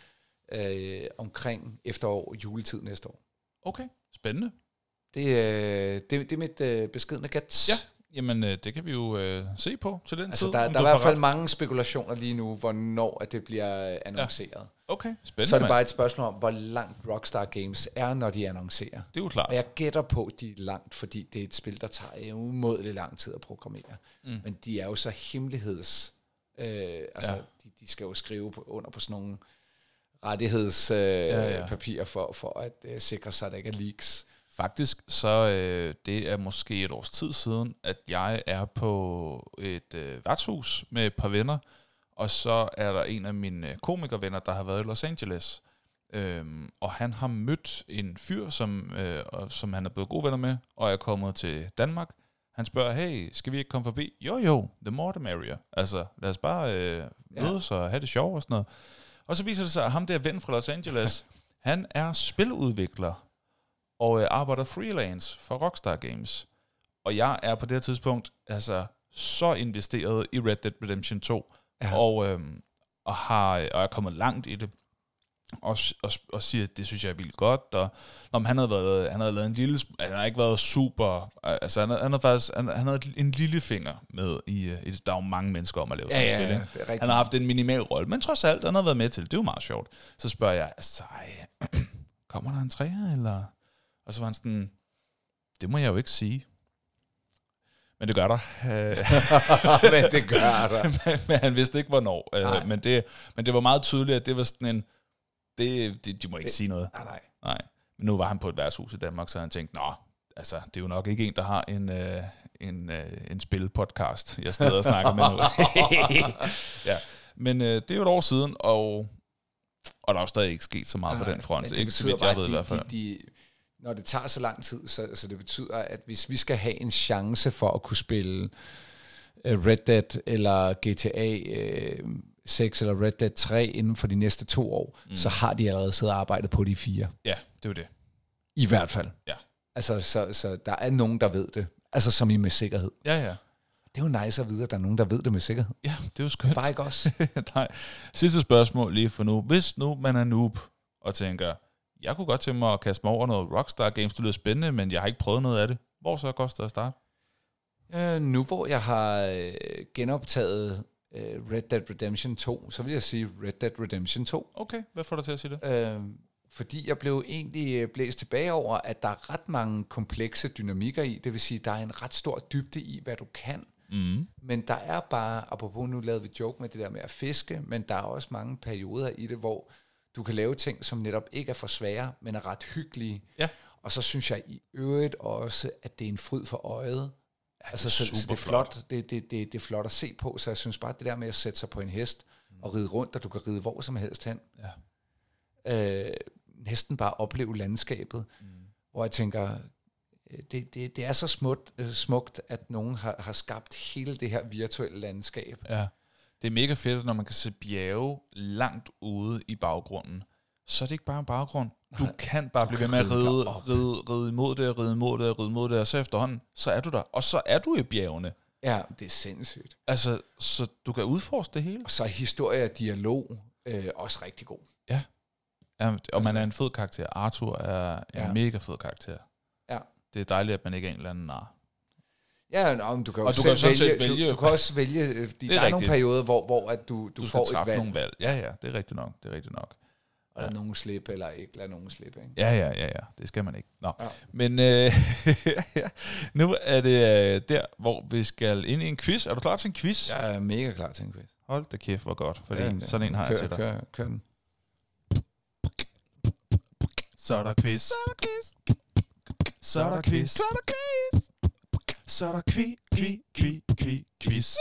øh, omkring efterår juletid næste år. Okay, spændende. Det, øh, det, det er mit øh, beskedende gæt. Ja, jamen øh, det kan vi jo øh, se på til den Altså, tid. der, der er i hvert fald ret. mange spekulationer lige nu, hvornår at det bliver øh, annonceret. Ja. Okay, spændende. Så er det bare et spørgsmål om, hvor langt Rockstar Games er, når de annoncerer. Det er jo klart. Og jeg gætter på, at de er langt, fordi det er et spil, der tager umådelig lang tid at programmere. Mm. Men de er jo så hemmeligheds... Øh, altså, Ja. de, de skal jo skrive på, under på sådan nogle rettighedspapirer øh, ja. ja. papirer for, for at øh, sikre sig, at der ikke er leaks. Faktisk, så øh, det er måske et års tid siden, at jeg er på et øh, værtshus med et par venner, og så er der en af mine øh, komikervenner, der har været i Los Angeles. Øhm, og han har mødt en fyr, som, øh, som han er blevet gode venner med, og er kommet til Danmark. Han spørger, hey, skal vi ikke komme forbi? Jo, jo, the more the merrier. Altså, lad os bare øh, Ja. mødes og have det sjovt og sådan noget. Og så viser det sig, at ham der ven fra Los Angeles, han er spiludvikler og øh, arbejder freelance for Rockstar Games. Og jeg er på det her tidspunkt altså så investeret i Red Dead Redemption 2, ja. Ja. og, øhm, og, har, og er kommet langt i det. Og, og, og siger, at det synes jeg er vildt godt. Og, når han havde, været, han havde lavet en lille... Han har ikke været super... Altså, han, havde- han havde faktisk han, han havde en lille finger med i, øh, i... Der er jo mange mennesker om at lave sådan et spil, ikke? rigtigt. Han har haft en minimal rolle, men trods alt, han har været med til det. Det er jo meget sjovt. Så spørger jeg, altså, kommer der en træer, eller? Og så var han sådan, det må jeg jo ikke sige. Men det gør der. Øh, Men det gør der. men, men han vidste ikke, hvornår. Øh, Nej. men, det, men det var meget tydeligt, at det var sådan en, det, de, de må ikke Det- sige noget. Nej, nej. Nej. Men nu var han på et værtshus i Danmark, så han tænkte, nå, altså, det er jo nok ikke en, der har en, øh, en, øh, en spilpodcast, jeg og snakker med nu. ja. Men øh, det er jo et år siden, og, og der er jo stadig ikke sket så meget på den front. Ikke så vidt jeg ved i hvert fald. de, de, når det tager så lang tid, så, så det betyder, at hvis vi skal have en chance for at kunne spille uh, Red Dead eller GTA uh, 6 eller Red Dead 3 inden for de næste to år, mm. så har de allerede siddet og arbejdet på de fire. Ja, det er jo det. I hvert fald. Ja. Altså, så, så der er nogen, der ved det. Altså, som i med sikkerhed. Ja, ja. Det er jo nice at vide, at der er nogen, der ved det med sikkerhed. Ja, det er jo skønt. Bare ikke os. Nej. Sidste spørgsmål lige for nu. Hvis nu man er noob og tænker, jeg kunne godt tænke mig at kaste mig over noget Rockstar Games, det lyder spændende, men jeg har ikke prøvet noget af det. Hvor så koster det at starte? Uh, nu hvor jeg har øh, genoptaget øh, Red Dead Redemption 2, så vil jeg sige Red Dead Redemption 2. Okay, hvad får dig til at sige det? Øh, fordi jeg blev egentlig øh, blæst tilbage over, at der er ret mange komplekse dynamikker i. Det vil sige, der er en ret stor dybde i, hvad du kan. Mm. Men der er bare, apropos nu lavede vi joke med det der med at fiske, men der er også mange perioder i det, hvor du kan lave ting, som netop ikke er for svære, men er ret hyggelige. Ja. Og så synes jeg i øvrigt også, at det er en fryd for øjet. Ja, altså, så, så det er flot. Det, det, det, det er flot at se på, så jeg synes bare, det der med at sætte sig på en hest og ride rundt, og du kan ride hvor som helst hen. Ja. Øh, næsten bare opleve landskabet, mm. hvor jeg tænker, øh, det, det, det er så smukt, øh, smukt, at nogen har, har skabt hele det her virtuelle landskab. Ja. Det er mega fedt, når man kan se bjerge langt ude i baggrunden. Så er det ikke bare en baggrund. Du Nej, kan bare du blive kan ved med at ride ride, ride, imod det, ride imod det, ride imod det, og så efterhånden, så er du der. Og så er du i bjergene. Ja, det er sindssygt. Altså, så du kan udforske det hele. Og så er historie og dialog øh, også rigtig god. Ja, og man er en fed karakter. Arthur er en Ja. ja. mega fed karakter. Ja. Det er dejligt, at man ikke er en eller anden nar. Ja, nå, men du kan jo Og du selv kan sådan vælge, vælge- Du, du kan også vælge, øh, fordi Det er der er nogle rigtigt. perioder, hvor, hvor at du, du, Du, får skal et valg, nogle valg. Ja, ja, det er rigtigt nok. Det er rigtigt nok. og lade nogen slippe, eller ikke lade nogen slippe. Ikke? Ja, ja, ja, ja. Det skal man ikke. Nå. Ja. Men øh, nu er det øh, der, hvor vi skal ind i en quiz. Er du klar til en quiz? Jeg er mega klar til en quiz. Hold da kæft, hvor godt. Fordi Ja, sådan en har jeg kør, til dig. Kør, kør den. Så er der quiz. Så er der quiz. Så er der quiz. Så er der quiz. Så er der kvi, kvi, kvi, kvi, quiz.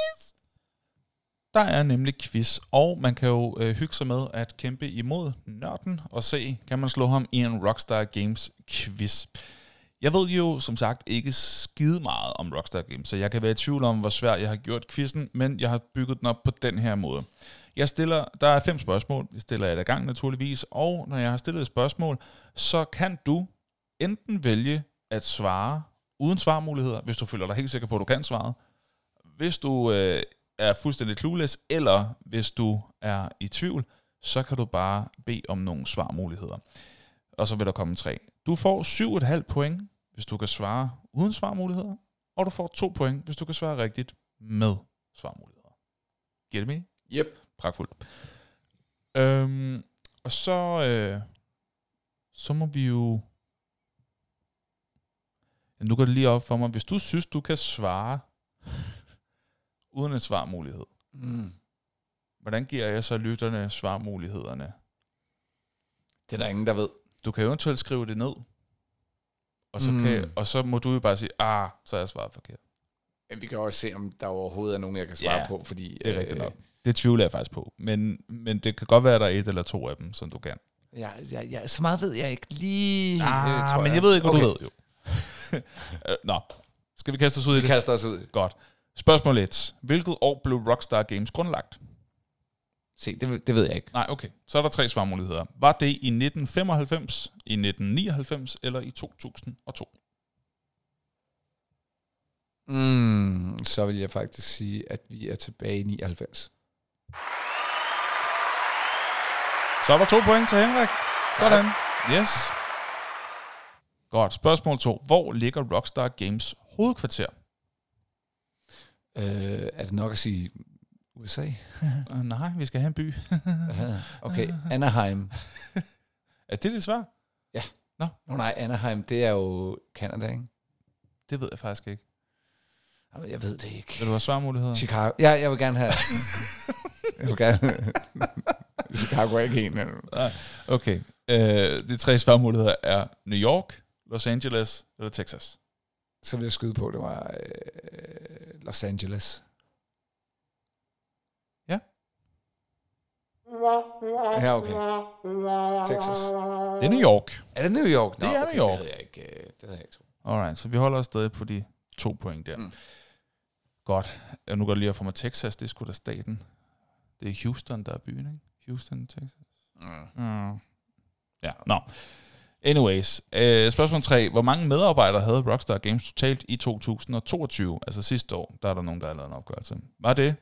Der er nemlig quiz, og man kan jo øh, hygge sig med at kæmpe imod nørden og se, kan man slå ham i en Rockstar Games quiz. Jeg ved jo som sagt ikke skide meget om Rockstar Games, så jeg kan være i tvivl om, hvor svært jeg har gjort quizzen, men jeg har bygget den op på den her måde. Jeg stiller, der er fem spørgsmål, jeg stiller et ad gang naturligvis, og når jeg har stillet et spørgsmål, så kan du enten vælge at svare uden svarmuligheder, hvis du føler dig helt sikker på, at du kan svare. Hvis du øh, er fuldstændig clueless, eller hvis du er i tvivl, så kan du bare bede om nogle svarmuligheder. Og så vil der komme tre. Du får 7,5 point, hvis du kan svare uden svarmuligheder, og du får 2 point, hvis du kan svare rigtigt med svarmuligheder. Giver det mening? Yep. Pragtfuldt. Øhm, og så, øh, så må vi jo... Nu går det lige op for mig. Hvis du synes, du kan svare uden en svarmulighed, Mm. hvordan giver jeg så lytterne svarmulighederne? Det er der ingen, der ved. Du kan eventuelt skrive det ned, og så, Mm. kan, og så må du jo bare sige, ah, så er jeg svaret forkert. Men vi kan også se, om der overhovedet er nogen, jeg kan svare Ja, på, fordi... Det er rigtigt nok. Det tvivler jeg faktisk på. Men, men det kan godt være, at der er et eller to af dem, som du kan. Ja, ja, ja, så meget ved jeg ikke lige, Ah, øh, tror men jeg ved ikke, hvad okay. du ved. Jo. Øh, Nå, skal vi kaste os ud i Vi det? kaster os ud. Godt. Spørgsmål 1. Hvilket år blev Rockstar Games grundlagt? Se, det, det ved jeg ikke. Nej, okay. Så er der tre svarmuligheder. Var det i 1995, i 1999 eller i 2002? Mm, så vil jeg faktisk sige, at vi er tilbage i 99. Så er der to point til Henrik. Sådan. Yes. Godt. Spørgsmål 2. Hvor ligger Rockstar Games hovedkvarter? Øh, er det nok at sige USA? Uh, nej, vi skal have en by. Okay, Anaheim. er det dit svar? Nå nej, Anaheim, det er jo Canada, ikke? Det ved jeg faktisk ikke. Jamen, Jeg ved det ikke. Vil du have svarmuligheder? Chicago. Ja, jeg vil gerne have... jeg vil gerne... Chicago er ikke en. Okay. Øh, de tre svarmuligheder er New York, Los Angeles eller Texas. Så vil jeg skyde på, det var øh, Los Angeles. Ja. Ja, okay. Texas. Det er New York. Er det New York? Det er New York. Det havde jeg ikke, øh, det havde jeg ikke. Alright, så vi holder os stadig på de to point der. Mm. Godt. Nu går det lige at få mig Texas, det er sgu da staten. Det er Houston, der er byen, ikke? Houston, Texas. Mm. Mm. Ja, nå. Anyways, øh, spørgsmål 3. Hvor mange medarbejdere havde Rockstar Games totalt i 2022? Altså sidste år, der er der nogen, der har lavet en opgørelse. Var det,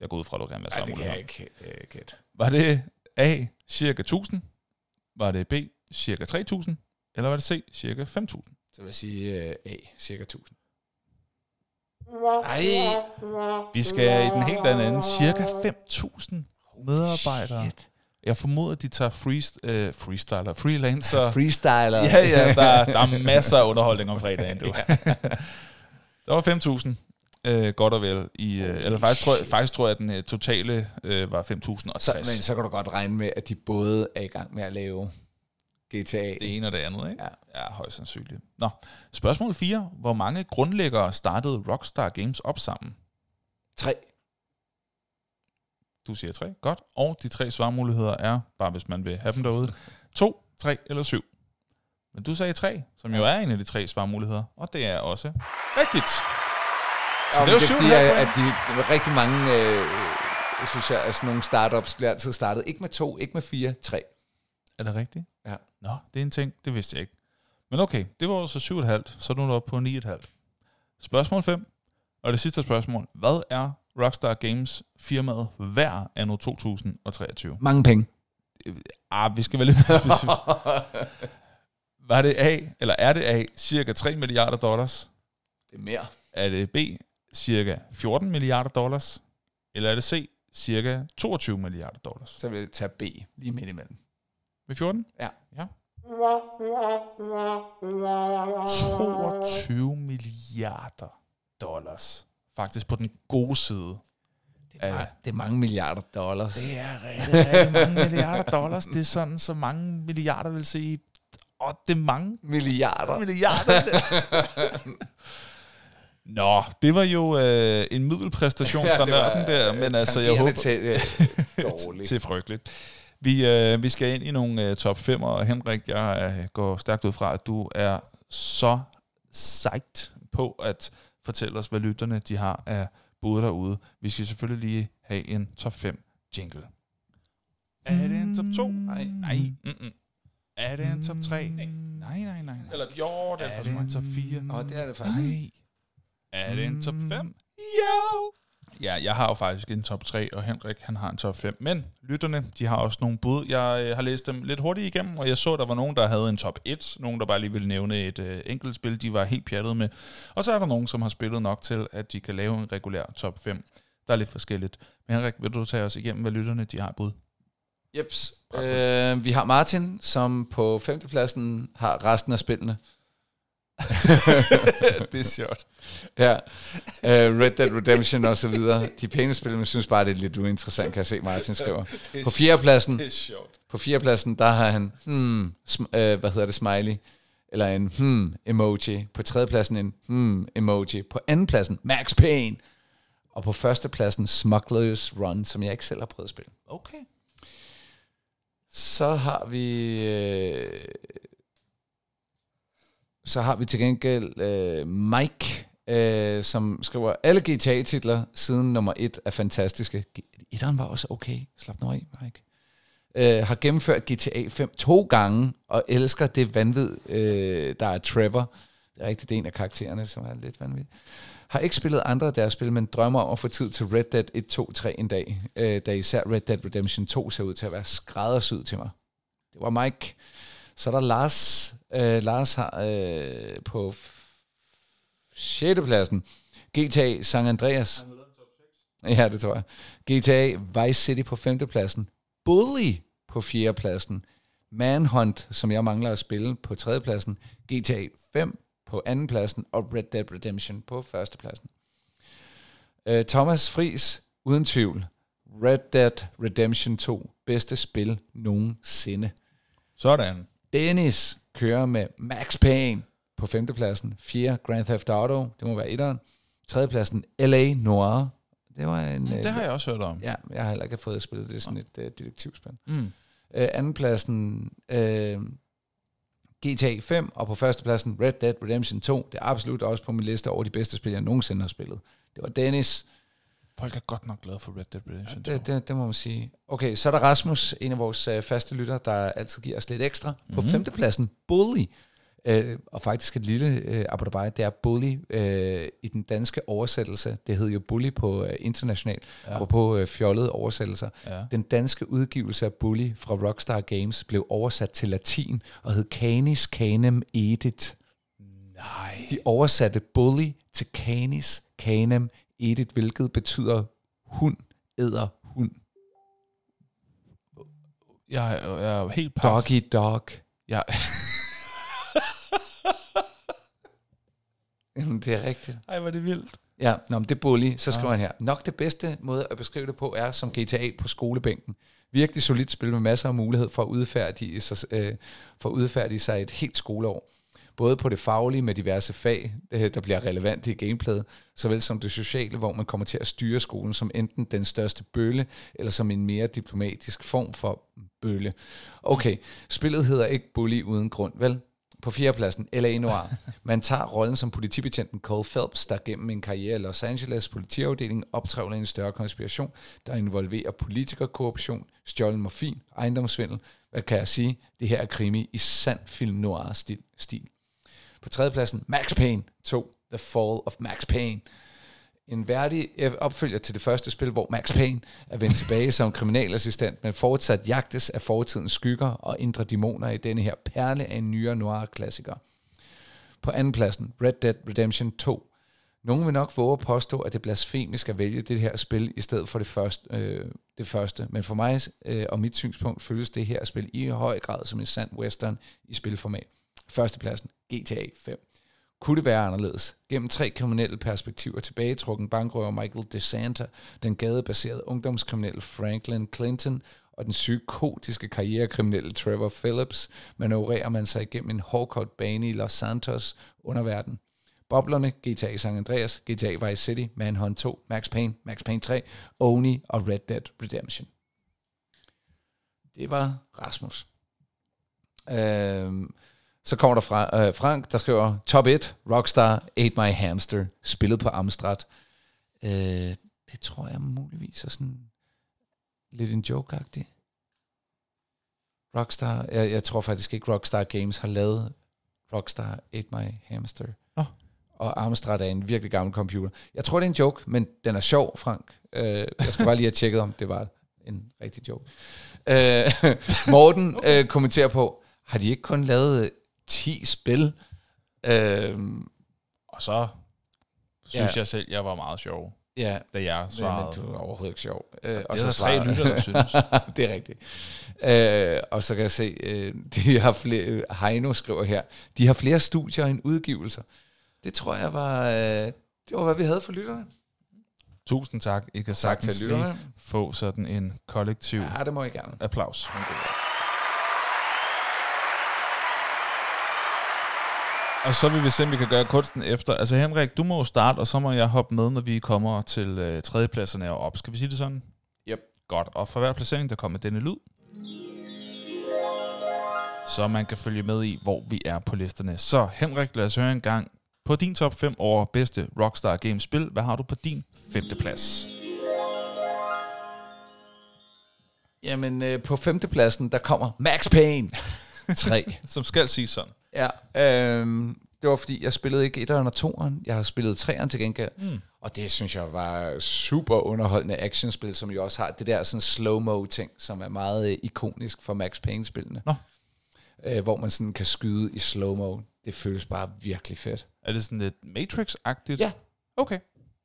jeg går ud fra, at du gerne vil have Ej, det kan jeg ikke øh, gætte. Var det A, cirka 1000? Var det B, cirka 3000? Eller var det C, cirka 5000? Så vil jeg sige øh, A, cirka 1000. Ej, Vi skal i den helt anden ende. Cirka 5000 medarbejdere. shit. Jeg formoder, at de tager freest, øh, freestyler, freelancer. Freestyler. Ja, ja, der, der er masser af underholdning om fredagen, du. der var 5.000, øh, godt og vel. I, øh, eller faktisk tror, jeg, faktisk tror jeg, at den øh, totale øh, var 5.060. Så, men så kan du godt regne med, at de både er i gang med at lave GTA. Det ene og det andet, ikke? Ja. Ja, højst sandsynligt. Nå, spørgsmål 4. Hvor mange grundlæggere startede Rockstar Games op sammen? 3. Du siger 3. Godt. Og de tre svarmuligheder er, bare hvis man vil have dem derude, 2, 3 eller 7. Men du sagde 3, som jo er en af de tre svarmuligheder. Og det er også rigtigt. Så det er jo syv fordi, at, at de, rigtig mange, øh, synes jeg, at sådan nogle startups bliver altid startet. Ikke med to, ikke med fire, tre. Er det rigtigt? Ja. Nå, det er en ting. Det vidste jeg ikke. Men okay, det var så 7,5, så nu er du oppe på 9,5. Spørgsmål 5. Og det sidste spørgsmål. Hvad er Rockstar Games firmaet værd anno 2023? Mange penge. Ah, vi skal være lidt mere specifikke. Var det A, eller er det A, cirka 3 milliarder dollars? Det er mere. Er det B, cirka 14 milliarder dollars? Eller er det C, cirka 22 milliarder dollars? Så vil jeg tage B lige midt imellem. Med 14? Ja. ja. 22 milliarder dollars. Faktisk på den gode side. Det er, Ja. mange, det er mange milliarder dollars. Det er rigtig, rigtig mange milliarder dollars. Det er sådan, så mange milliarder vil sige. Og det er mange Milliarder. milliarder. Nå, det var jo øh, en middelpræstation fra det var, nørden der, øh, men altså, jeg håber... Til, øh, dårligt. til frygteligt. Vi, øh, vi skal ind i nogle øh, top 5, og Henrik, jeg øh, går stærkt ud fra, at du er så sejt på at fortælle os, hvad lytterne de har af bud derude. Vi skal selvfølgelig lige have en top 5 jingle. Er det en top 2? Nej. Nej. Mm-mm. Er det en top 3? Nej, nej, nej. nej. Eller jo, det er, er det en top 4? Og det er det faktisk. Nej. Er det en top 5? Jo! Ja, jeg har jo faktisk en top 3, og Henrik han har en top 5. Men lytterne, de har også nogle bud. Jeg øh, har læst dem lidt hurtigt igennem, og jeg så, der var nogen, der havde en top 1. Nogen, der bare lige ville nævne et øh, enkelt spil, de var helt pjattet med. Og så er der nogen, som har spillet nok til, at de kan lave en regulær top 5. Der er lidt forskelligt. Men Henrik, vil du tage os igennem, hvad lytterne de har bud? Jeps. Øh, vi har Martin, som på femtepladsen har resten af spillene. det er sjovt. Ja. Uh, Red Dead Redemption og så videre. De pæne spil, men jeg synes bare, det er lidt uinteressant, kan jeg se, Martin skriver. På fjerdepladsen, Det er sjovt. på fjerdepladsen, der har han, hmm, sm- uh, hvad hedder det, smiley, eller en hmm emoji. På tredjepladsen en hmm emoji. På andenpladsen, Max Payne. Og på førstepladsen, Smuggler's Run, som jeg ikke selv har prøvet at spille. Okay. Så har vi... Øh, så har vi til gengæld øh, Mike, øh, som skriver, alle GTA-titler siden nummer 1 er fantastiske. Etteren var også okay. Slap nu af, Mike. Øh, har gennemført GTA 5 to gange, og elsker det vanvid, øh, der er Trevor. Det er rigtigt, det er en af karaktererne, som er lidt vanvittig. Har ikke spillet andre af deres spil, men drømmer om at få tid til Red Dead 1, 2, 3 en dag. Øh, da især Red Dead Redemption 2 ser ud til at være skræddersyet til mig. Det var Mike. Så er der Lars. Øh, Lars har øh, på 6. pladsen GTA San Andreas. Ja, det tror jeg. GTA Vice City på 5. pladsen. Bully på 4. pladsen. Manhunt, som jeg mangler at spille på 3. pladsen. GTA 5 på 2. pladsen. Og Red Dead Redemption på 1. pladsen. Øh, Thomas Fris, uden tvivl. Red Dead Redemption 2. Bedste spil nogensinde. Sådan. Dennis kører med Max Payne på 5. pladsen. 4. Grand Theft Auto, det må være etteren. 3. pladsen L.A. Noir. Det var en... Mm, øh, det har jeg også hørt om. Ja, jeg har heller ikke fået spillet det er sådan et uh, detektivspil. Mm. Øh, anden pladsen øh, GTA 5, og på første pladsen Red Dead Redemption 2. Det er absolut også på min liste over de bedste spil, jeg nogensinde har spillet. Det var Dennis. Folk er godt nok glade for Red Dead Redemption 2. Det, det, det må man sige. Okay, så er der Rasmus, en af vores øh, faste lytter, der altid giver os lidt ekstra. På Mhm. femtepladsen, Bully. Øh, og faktisk et lille øh, abonnement, det er Bully øh, i den danske oversættelse. Det hed jo Bully på øh, international, Ja. ja. og på øh, fjollede oversættelser. Ja. Den danske udgivelse af Bully fra Rockstar Games blev oversat til latin og hed Canis Canem Edit. Nej. De oversatte Bully til Canis Canem Edit, hvilket betyder hund æder hund. Jeg, er- jeg er helt paf. Doggy dog. Jeg, Jamen, det er rigtigt. ej, er det vildt. Ja, nå, men det er Bully. Så skriver han her. Nok det bedste måde at beskrive det på er som GTA på skolebænken. Virkelig solidt spil med masser af mulighed for at udfærdige sig, øh, for at udfærdige sig et helt skoleår. Både på det faglige med diverse fag, øh, der bliver relevante i gameplayet, såvel som det sociale, hvor man kommer til at styre skolen som enten den største bølle, eller som en mere diplomatisk form for bølle. Okay, spillet hedder ikke Bully uden grund, vel? På fjerdepladsen, L.A. Noir. Man tager rollen som politibetjenten Cole Phelps, der gennem en karriere i Los Angeles politiafdeling optrævler en større konspiration, der involverer politikerkorruption, stjålen morfin, ejendomssvindel. Hvad kan jeg sige? Det her er krimi i sand film noir-stil. På tredjepladsen, Max Payne 2, The Fall of Max Payne. En værdig opfølger til det første spil, hvor Max Payne er vendt tilbage som kriminalassistent, men fortsat jagtes af fortidens skygger og indre dæmoner i denne her perle af en nyere noir-klassiker. På andenpladsen, Red Dead Redemption 2. Nogen vil nok våge at påstå, at det er blasfemisk at vælge det her spil i stedet for det første, øh, det første. men for mig øh, og mit synspunkt føles det her spil i høj grad som en sand western i spilformat. Førstepladsen, GTA 5. Kunne det være anderledes? Gennem tre kriminelle perspektiver tilbagetrukken bankrøver Michael DeSanta, den gadebaserede ungdomskriminelle Franklin Clinton og den psykotiske karrierekriminelle Trevor Phillips, manøvrerer man sig igennem en hårdkort bane i Los Santos underverden. Boblerne, GTA San Andreas, GTA Vice City, Manhunt 2, Max Payne, Max Payne 3, Oni og Red Dead Redemption. Det var Rasmus. Øhm, så kommer der fra øh, Frank, der skriver, Top 1, Rockstar, Ate My Hamster, spillet på Amstrad. Øh, det tror jeg muligvis er sådan lidt en joke-agtig. Rockstar, jeg, jeg tror faktisk ikke, Rockstar Games har lavet Rockstar Ate My Hamster. Nå. Og Amstrad er en virkelig gammel computer. Jeg tror, det er en joke, men den er sjov, Frank. Øh, jeg skal bare lige have tjekket, om det var en rigtig joke. Øh, Morten øh, kommenterer på, har de ikke kun lavet 10 spil. Øhm, Og så synes Ja. jeg selv, jeg var meget sjov, ja, da jeg svarede. men du er overhovedet ikke sjov. Øh, det er der tre lytter, der synes. det er rigtigt. Øh, og så kan jeg se, øh, de har flere, Heino skriver her, de har flere studier end udgivelser. Det tror jeg var, øh, det var, hvad vi havde for lytterne. Tusind tak. I kan Tak sagtens til lytterne. få sådan en kollektiv Ja, det må jeg gerne. applaus. Og så vil vi se, om vi kan gøre kunsten efter. Altså Henrik, du må jo starte, og så må jeg hoppe med, når vi kommer til øh, tredjepladserne og op. Skal vi sige det sådan? Yep. Godt. Og for hver placering, der kommer denne lyd. Så man kan følge med i, hvor vi er på listerne. Så Henrik, lad os høre en gang. På din top 5 over bedste Rockstar Games spil, hvad har du på din femte plads? Jamen, øh, på femtepladsen, der kommer Max Payne 3. Som skal sige sådan. Ja, øhm, det var fordi, jeg spillede ikke 1'eren og 2'eren. Jeg har spillet 3'eren til gengæld. Mm. Og det synes jeg var super underholdende actionspil, som jo også har det der sådan slow-mo ting, som er meget øh, ikonisk for Max Payne-spillene. Nå. Øh, hvor man sådan kan skyde i slow-mo. Det føles bare virkelig fedt. Er det sådan lidt Matrix-agtigt? Ja. Okay,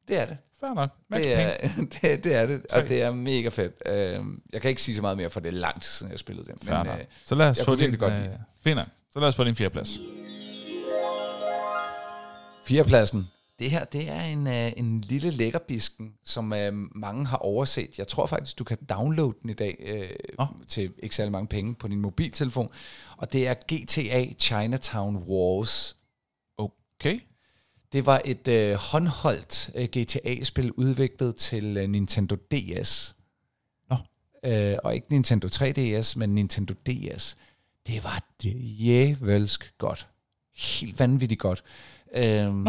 Det er det. fair nok. Max Det Payne. er, det, det er det, og det er mega fedt. Øhm, jeg kan ikke sige så meget mere, for det er lang tid siden, jeg spillede det. Fair Men nok. øh, Så lad os jeg få din... virkelig godt øh, lide det. Fint nok. Så lad os få din fjerdeplads. Fjerdepladsen. Det her, det er en, uh, en lille lækkerbisken, som uh, mange har overset. Jeg tror faktisk, du kan downloade den i dag uh, Nå. til ikke særlig mange penge på din mobiltelefon. Og det er GTA Chinatown Wars. Okay. Det var et uh, håndholdt uh, GTA-spil udviklet til uh, Nintendo DS. Nå. Uh, og ikke Nintendo 3DS, men Nintendo DS. Det var djævelsk godt. Helt vanvittigt godt. Um,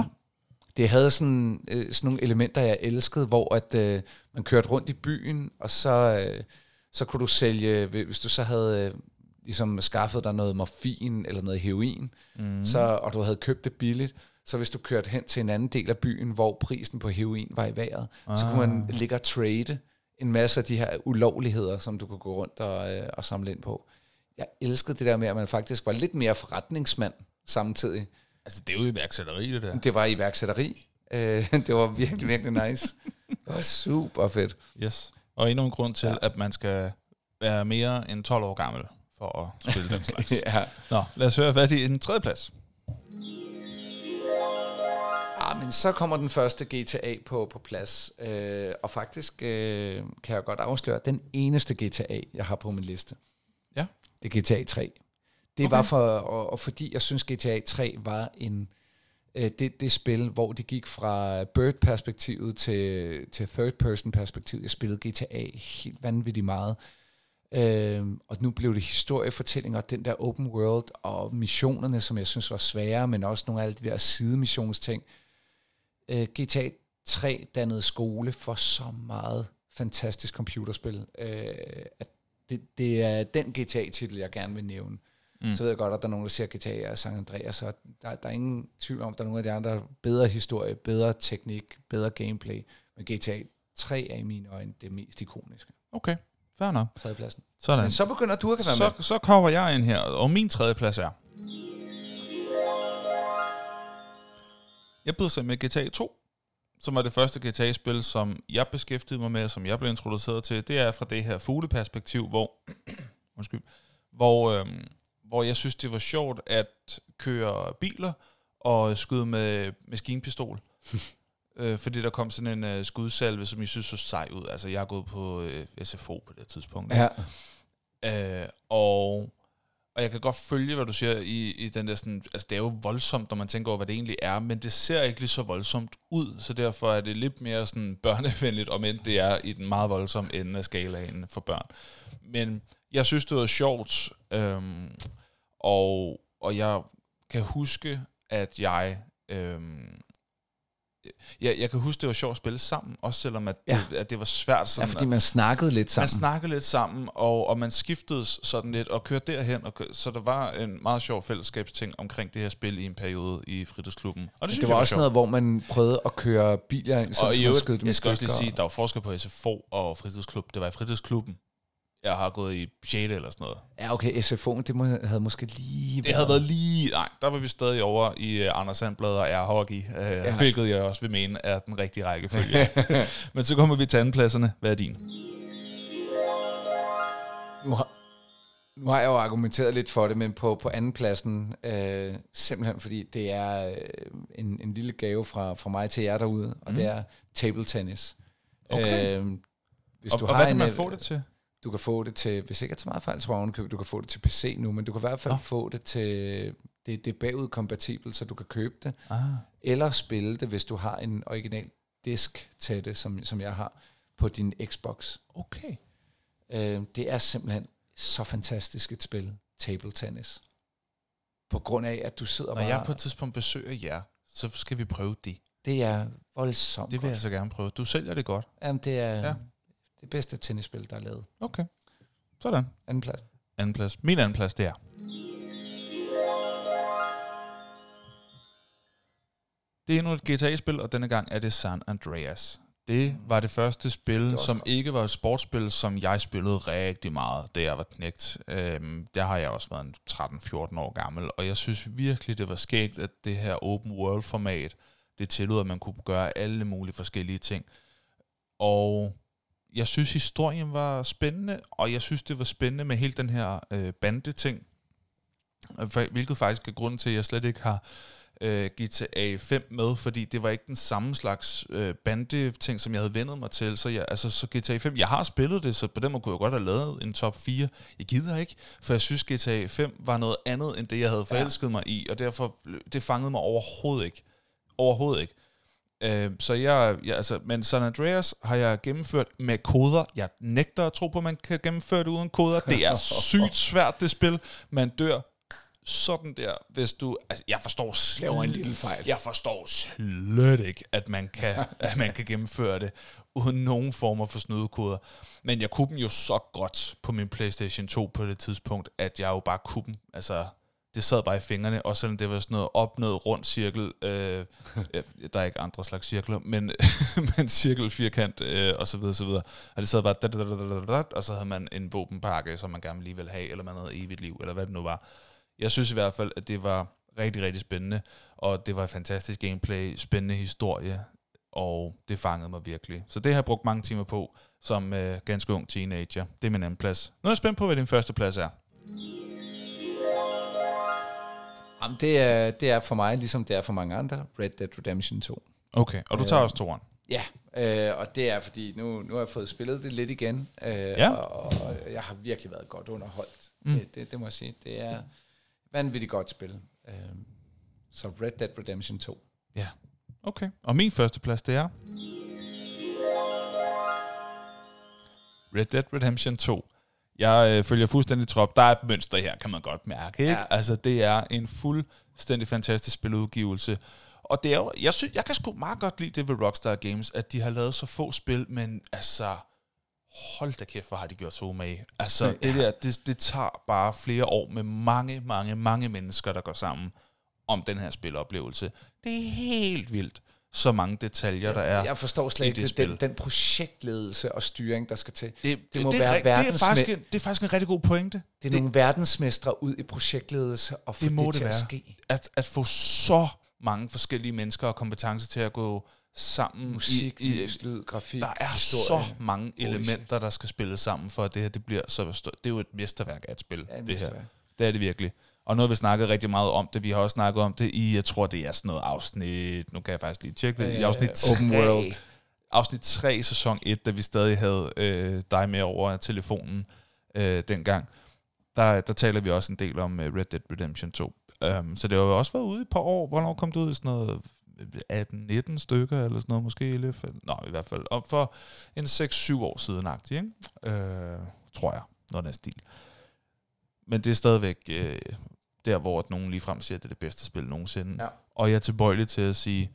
det havde sådan, øh, sådan nogle elementer, jeg elskede, hvor at øh, man kørte rundt i byen, og så, øh, så kunne du sælge, hvis du så havde øh, ligesom skaffet dig noget morfin eller noget heroin, mm. så, og du havde købt det billigt, så hvis du kørte hen til en anden del af byen, hvor prisen på heroin var i vejret, ah. så kunne man ligge og trade en masse af de her ulovligheder, som du kunne gå rundt og, øh, og samle ind på. Jeg elskede det der med, at man faktisk var lidt mere forretningsmand samtidig. Altså, det er jo iværksætteri, det der. Det var iværksætteri. Øh, det var virkelig, virkelig nice. Det var super fedt. Yes. Og endnu en grund til, ja. at man skal være mere end 12 år gammel for at spille den slags. ja. Nå, lad os høre, hvad er det i den tredje plads? Ah, men så kommer den første GTA på, på plads. Øh, og faktisk øh, kan jeg godt afsløre, den eneste GTA, jeg har på min liste, Ja. Det er GTA 3. Det Okay. var for, og, og fordi jeg synes, GTA 3 var en øh, det, det spil, hvor det gik fra bird-perspektivet til, til third-person-perspektivet. Jeg spillede GTA helt vanvittigt meget. Øh, og nu blev det historiefortællinger, den der open world og missionerne, som jeg synes var svære, men også nogle af alle de der sidemissionsting. Øh, GTA 3 dannede skole for så meget fantastisk computerspil. Øh, at det, det er den GTA-titel, jeg gerne vil nævne. Mm. Så ved jeg godt, at der er nogen, der siger GTA og San Andreas, og der, der er ingen tvivl om, at der er nogle af de andre bedre historie, bedre teknik, bedre gameplay. Men GTA 3 er i mine øjne det mest ikoniske. Okay, fair nok. Tredjepladsen. Sådan. Men så begynder du at være med. Så, så kommer jeg ind her, og min tredje plads er... Jeg byder sig med GTA 2, som var det første GTA-spil, som jeg beskæftigede mig med, som jeg blev introduceret til. Det er fra det her fugleperspektiv, hvor, undskyld, hvor, øhm, hvor jeg synes, det var sjovt at køre biler og skyde med maskinpistol. øh, fordi der kom sådan en øh, skudsalve, som jeg synes så sej ud. Altså, jeg er gået på øh, SFO på det tidspunkt. Ja. Øh, og, og jeg kan godt følge, hvad du siger i, i den der sådan, altså det er jo voldsomt, når man tænker over, hvad det egentlig er, men det ser ikke lige så voldsomt ud, så derfor er det lidt mere sådan børnevenligt, om end det er i den meget voldsomme ende af skalaen for børn. Men jeg synes, det var sjovt, øhm, og, og jeg kan huske, at jeg... Øhm, jeg, jeg kan huske, det var sjovt at spille sammen, også selvom at, Ja. det, at det var svært ja, sådan, fordi man snakkede lidt man sammen. snakkede lidt sammen, og, og man skiftede sådan lidt og kørte derhen, og, så der var en meget sjov fællesskabsting omkring det her spil i en periode i fritidsklubben. Og det, synes det jeg var også sjovt. noget, hvor man prøvede at køre biler ind, så og i man skød dem jeg skal også lige sige, der var forskel på SFO og fritidsklub. Det var i fritidsklubben. Jeg har gået i 6. eller sådan noget. Ja, okay, SFO'en, det må, havde måske lige Det havde været lige... Nej, der var vi stadig over i uh, Anders Sandblad og er hockey, uh, ja. hvilket jeg også vil mene er den rigtige rækkefølge. Men så kommer vi til andenpladserne. Hvad er din? Nu har, nu har jeg jo argumenteret lidt for det, men på, på andenpladsen, øh, simpelthen fordi det er øh, en, en lille gave fra, fra mig til jer derude, og mm. det er table tennis. Okay. Øh, hvis Og, du og har hvad kan en, man øh, få det til? Du kan få det til, hvis ikke jeg tager meget fejl, tror jeg du kan få det til PC nu, men du kan i hvert fald oh. få det til, det, det er bagud kompatibelt, så du kan købe det, Ah. eller spille det, hvis du har en original disk til det, som, som jeg har, på din Xbox. Okay. Øh, det er simpelthen så fantastisk et spil, table tennis. På grund af, at du sidder Når bare... jeg på et tidspunkt besøger jer, så skal vi prøve det. Det er voldsomt Det vil godt. jeg så gerne prøve. Du sælger det godt. Jamen, det er Ja. Det bedste tennisspil, der er lavet. Okay. Sådan. Anden plads. Anden plads. Min anden plads, det er... Det er endnu et GTA-spil, og denne gang er det San Andreas. Det var det første spil, det som godt. ikke var et sportsspil, som jeg spillede rigtig meget, da jeg var knægt. Øhm, der har jeg også været en 13-14 år gammel, og jeg synes virkelig, det var skægt, at det her open world-format, det tillod, at man kunne gøre alle mulige forskellige ting. Og jeg synes, historien var spændende, og jeg synes, det var spændende med hele den her øh, bande-ting, For- hvilket faktisk er grunden til, at jeg slet ikke har øh, GTA 5 med, fordi det var ikke den samme slags øh, bande-ting, som jeg havde vendet mig til. Så, jeg, altså, så GTA 5, jeg har spillet det, så på den måde kunne jeg godt have lavet en top 4. Jeg gider ikke, for jeg synes, GTA 5 var noget andet, end det, jeg havde forelsket mig i, og derfor, det fangede mig overhovedet ikke. Overhovedet ikke. Øh, så jeg, jeg, altså, men San Andreas har jeg gennemført med koder. Jeg nægter at tro på, at man kan gennemføre det uden koder. Det er sygt svært, det spil. Man dør sådan der, hvis du... Altså, jeg forstår Laver en slet- lille fejl. Jeg forstår slet ikke, at man kan, at man kan gennemføre det uden nogen former for snydekoder. Men jeg kunne dem jo så godt på min PlayStation 2 på det tidspunkt, at jeg jo bare kunne dem. Altså, det sad bare i fingrene, også selvom det var sådan noget op, noget rundt cirkel. Øh, øh, der er ikke andre slags cirkler, men, men cirkel, firkant øh, og så videre, så videre. Og det sad bare, da, da, da, da, da, da, og så havde man en våbenpakke, som man gerne lige ville have, eller man havde evigt liv, eller hvad det nu var. Jeg synes i hvert fald, at det var rigtig, rigtig spændende, og det var et fantastisk gameplay, spændende historie, og det fangede mig virkelig. Så det har jeg brugt mange timer på, som øh, ganske ung teenager. Det er min anden plads. Nu er jeg spændt på, hvad din første plads er. Jamen, det, er, det er for mig, ligesom det er for mange andre, Red Dead Redemption 2. Okay, og du tager Øh, også toeren. Ja, øh, og det er fordi, nu, nu har jeg fået spillet det lidt igen, øh, Ja. og, og jeg har virkelig været godt underholdt. Mm. Det, det, det må jeg sige. Det er vanvittigt godt spil. Øh, så Red Dead Redemption 2. Ja. Okay. Og min første plads, det er... Red Dead Redemption 2. Jeg øh, følger fuldstændig trop. Der er et mønster her, kan man godt mærke. Ikke? Ja. Altså, det er en fuldstændig fantastisk spiludgivelse. Og det er jo, jeg, synes, jeg kan sgu meget godt lide det ved Rockstar Games, at de har lavet så få spil, men altså, hold da kæft, hvor har de gjort så med. Altså, Ja. det der, det, det tager bare flere år med mange, mange, mange mennesker, der går sammen om den her spiloplevelse. Det er helt vildt, så mange detaljer, der er. Jeg forstår slet ikke det det den, den projektledelse og styring, der skal til. Det, det må det, være ri- det, er faktisk en, det er faktisk en rigtig god pointe. Det er nogle verdensmestre ud i projektledelse og få Det det, må det det til være. at ske. At, at få så mange forskellige mennesker og kompetencer til at gå sammen Musik, i, i, lys, lyd, grafik, der er historie. så mange elementer, der skal spilles sammen, for at det her det bliver så stort. Det er jo et mesterværk af et spil, Ja, det her. Det er det virkelig. Og har vi snakket rigtig meget om det. Vi har også snakket om det i, jeg tror, det er sådan noget afsnit, nu kan jeg faktisk lige tjekke det, i Øh, afsnit Open 3, World. afsnit 3, sæson 1, da vi stadig havde øh, dig med over telefonen øh, dengang. Der, der taler vi også en del om øh, Red Dead Redemption 2. Um, så det har jo også været ude i et par år. Hvornår kom det ud? i Sådan noget 18-19 stykker, eller sådan noget måske? Nå, i hvert fald. Og for en 6-7 år siden, ikke? Øh, tror jeg. Noget af stil. Men det er stadigvæk øh, der, hvor at nogen ligefrem siger, at det er det bedste spil nogensinde. Ja. Og jeg er tilbøjelig til at sige,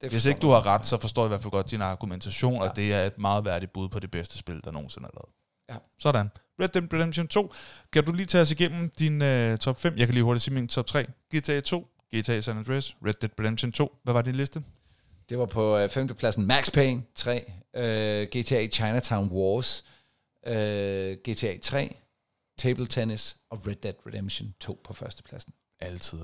Det hvis ikke du har ret, så forstår jeg i hvert fald godt din argumentation, ja. Og det er et meget værdigt bud på det bedste spil, der nogensinde er lavet. Ja. Sådan. Red Dead Redemption 2. Kan du lige tage os igennem din uh, top 5? Jeg kan lige hurtigt sige min top 3. GTA 2, GTA San Andreas, Red Dead Redemption 2. Hvad var din liste? Det var på øh, femtepladsen Max Payne 3, øh, GTA Chinatown Wars, øh, GTA 3, Table Tennis og Red Dead Redemption 2 på førstepladsen. Altid.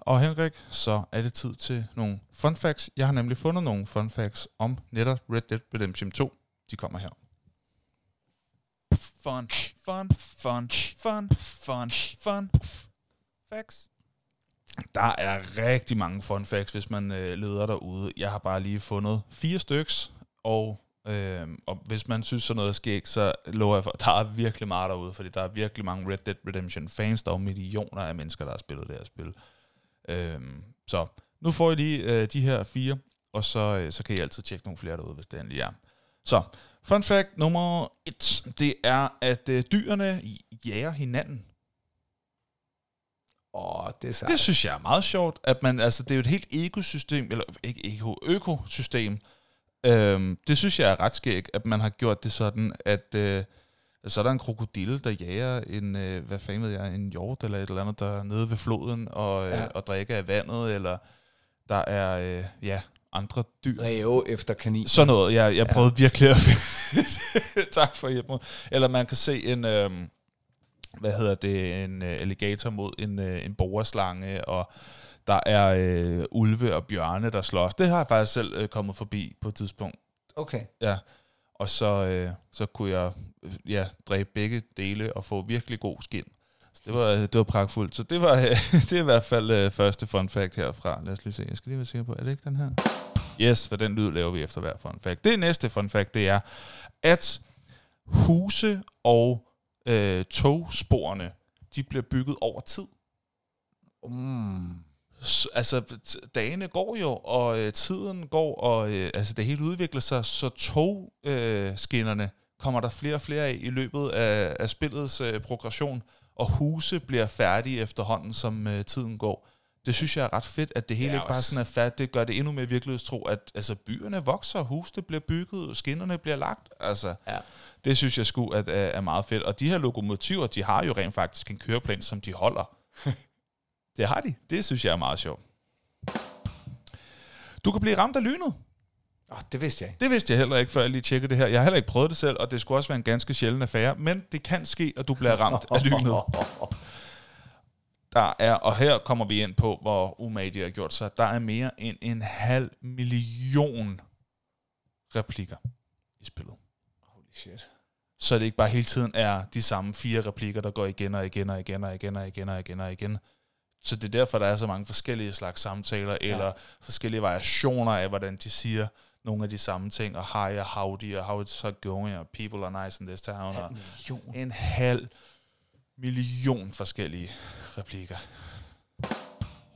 Og Henrik, så er det tid til nogle fun facts. Jeg har nemlig fundet nogle fun facts om netop Red Dead Redemption 2. De kommer her. Fun, fun, fun, fun, fun, fun. Facts. Der er rigtig mange fun facts, hvis man øh, leder derude. Jeg har bare lige fundet fire styks, og, øh, og hvis man synes sådan noget er skægt, så lover jeg for, der er virkelig meget derude, fordi der er virkelig mange Red Dead Redemption fans. Der er jo millioner af mennesker, der har spillet det her spil. Øh, så nu får I lige øh, de her fire, og så, øh, så kan I altid tjekke nogle flere derude, hvis det endelig er. Så, fun fact nummer et, det er, at øh, dyrene jager hinanden. Åh, det er. Det synes jeg er meget sjovt, at man, altså det er jo et helt ekosystem, eller ikke eko, økosystem. Øhm, det synes jeg er ret skægt, at man har gjort det sådan, at øh, så er der en krokodille, der jager en, øh, hvad fanden ved jeg, en hjort eller et eller andet, der er nede ved floden og, øh, Ja. og drikker af vandet, eller der er, øh, ja, andre dyr. Ræve efter kanin. Sådan noget. Jeg, jeg Ja. prøvede virkelig at finde... tak for hjælp. Eller man kan se en... Øhm, hvad hedder det? En øh, alligator mod en, øh, en boreslange, og der er øh, ulve og bjørne, der slås. Det har jeg faktisk selv øh, kommet forbi på et tidspunkt. Okay. Ja. Og så, øh, så kunne jeg øh, ja, dræbe begge dele og få virkelig god skin. Så det var, øh, det var pragtfuldt. Så det var øh, det er i hvert fald øh, første fun fact herfra. Lad os lige se. Jeg skal lige være sikker på, er det ikke den her? Yes, for den lyd laver vi efter hver fun fact. Det næste fun fact, det er, at huse og øh, togsporene, de bliver bygget over tid. Mm. Altså, dagene går jo, og øh, tiden går, og øh, altså, det hele udvikler sig, så togskinnerne øh, skinnerne kommer der flere og flere af i løbet af, af spillets øh, progression, og huse bliver færdige efterhånden, som øh, tiden går. Det synes jeg er ret fedt, at det hele Ja, ikke bare sådan er færdigt. Det gør det endnu mere virkelighedstro, at altså, byerne vokser, husene bliver bygget, skinnerne bliver lagt. Altså, Ja. det synes jeg sgu at, er, er meget fedt. Og de her lokomotiver, de har jo rent faktisk en køreplan, som de holder. det har de. Det synes jeg er meget sjovt. Du kan blive ramt af lynet. Oh, det vidste jeg ikke. Det vidste jeg heller ikke, før jeg lige tjekkede det her. Jeg har heller ikke prøvet det selv, og det skulle også være en ganske sjælden affære, men det kan ske, at du bliver ramt af lynet. Der er, og her kommer vi ind på, hvor umage de har gjort sig. Der er mere end en halv million replikker i spillet. Holy shit. så det ikke bare hele tiden er de samme fire replikker, der går igen og igen og igen og igen og igen og igen og igen. Så det er derfor, der er så mange forskellige slags samtaler, ja. eller forskellige variationer af, hvordan de siger nogle af de samme ting, og hi og howdy, og how it's going, og people are nice in this town, og million. en halv million forskellige replikker.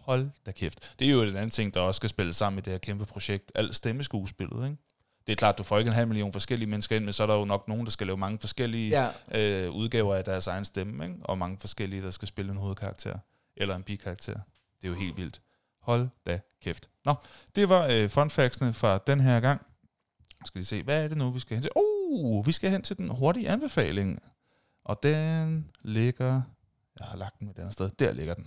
Hold da kæft. Det er jo en anden ting, der også skal spille sammen i det her kæmpe projekt. Alt stemmeskuespillet, ikke? Det er klart, du får ikke en halv million forskellige mennesker ind, men så er der jo nok nogen, der skal lave mange forskellige Ja. øh, udgaver af deres egen stemme, ikke? og mange forskellige, der skal spille en hovedkarakter, eller en bikarakter. Det er jo helt vildt. Hold da kæft. Nå, det var øh, fun fra den her gang. Skal vi se, hvad er det nu, vi skal hen til? Uh, vi skal hen til den hurtige anbefaling. Og den ligger... Jeg har lagt den et andet sted. Der ligger den.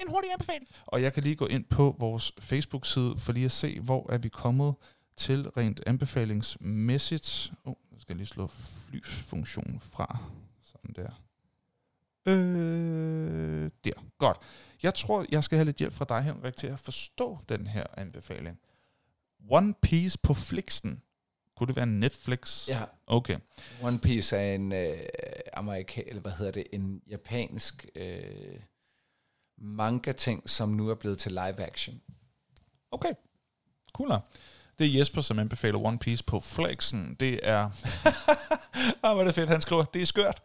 En hurtig anbefaling. Og jeg kan lige gå ind på vores Facebook-side for lige at se, hvor er vi kommet til rent anbefalingsmæssigt. Oh, jeg skal lige slå flyfunktionen fra. Sådan der. Øh, der. Godt. Jeg tror, jeg skal have lidt hjælp fra dig, Henrik, til at forstå den her anbefaling. One Piece på Flixen. Kunne det være Netflix? Ja, Okay. One Piece er en øh, amerika, eller hvad hedder det, en japansk øh, manga-ting, som nu er blevet til live action. Okay. Cool. Det er Jesper, som anbefaler One Piece på Flexen. Det er... ah, hvor er det fedt, han skriver. Det er skørt.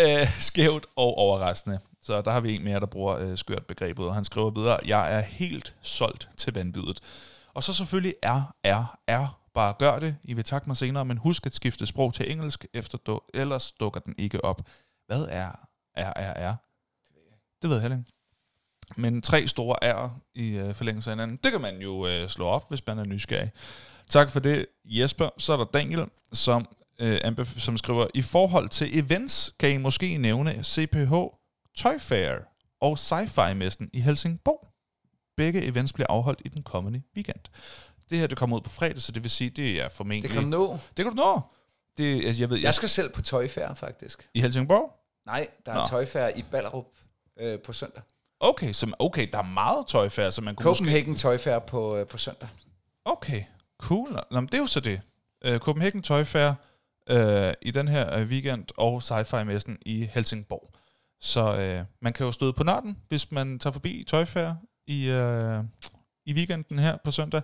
Øh, skævt og overraskende. Så der har vi en mere, der bruger øh, skørt begrebet, og han skriver videre, jeg er helt solgt til vanvittigt. Og så selvfølgelig er, er, er. Bare gør det. I vil takke mig senere, men husk at skifte sprog til engelsk, efter du, ellers dukker den ikke op. Hvad er er, er, er? Det ved jeg heller ikke. Men tre store R'er i øh, forlængelse af hinanden, det kan man jo øh, slå op, hvis man er nysgerrig. Tak for det, Jesper. Så er der Daniel, som, øh, anbef- som skriver, i forhold til events kan I måske nævne CPH Toy Fair og Sci-Fi-messen i Helsingborg. Begge events bliver afholdt i den kommende weekend. Det her det kommer ud på fredag, så det vil sige, det er formentlig... Det kan nå. det kan du nå. Det, altså, jeg ved, jeg, Jeg skal selv på tøjfærd, faktisk. I Helsingborg? Nej, der er Nå. tøjfærd i Ballerup øh, på søndag. Okay, så, okay, der er meget Fair, så man kunne måske... Copenhagen tøjfærd på, øh, på søndag. Okay, cool. Nå, men det er jo så det. Uh, Copenhagen Fair uh, i den her uh, weekend, og Sci-Fi-messen i Helsingborg. Så uh, man kan jo støde på nørden, hvis man tager forbi Fair i, uh, i weekenden her på søndag.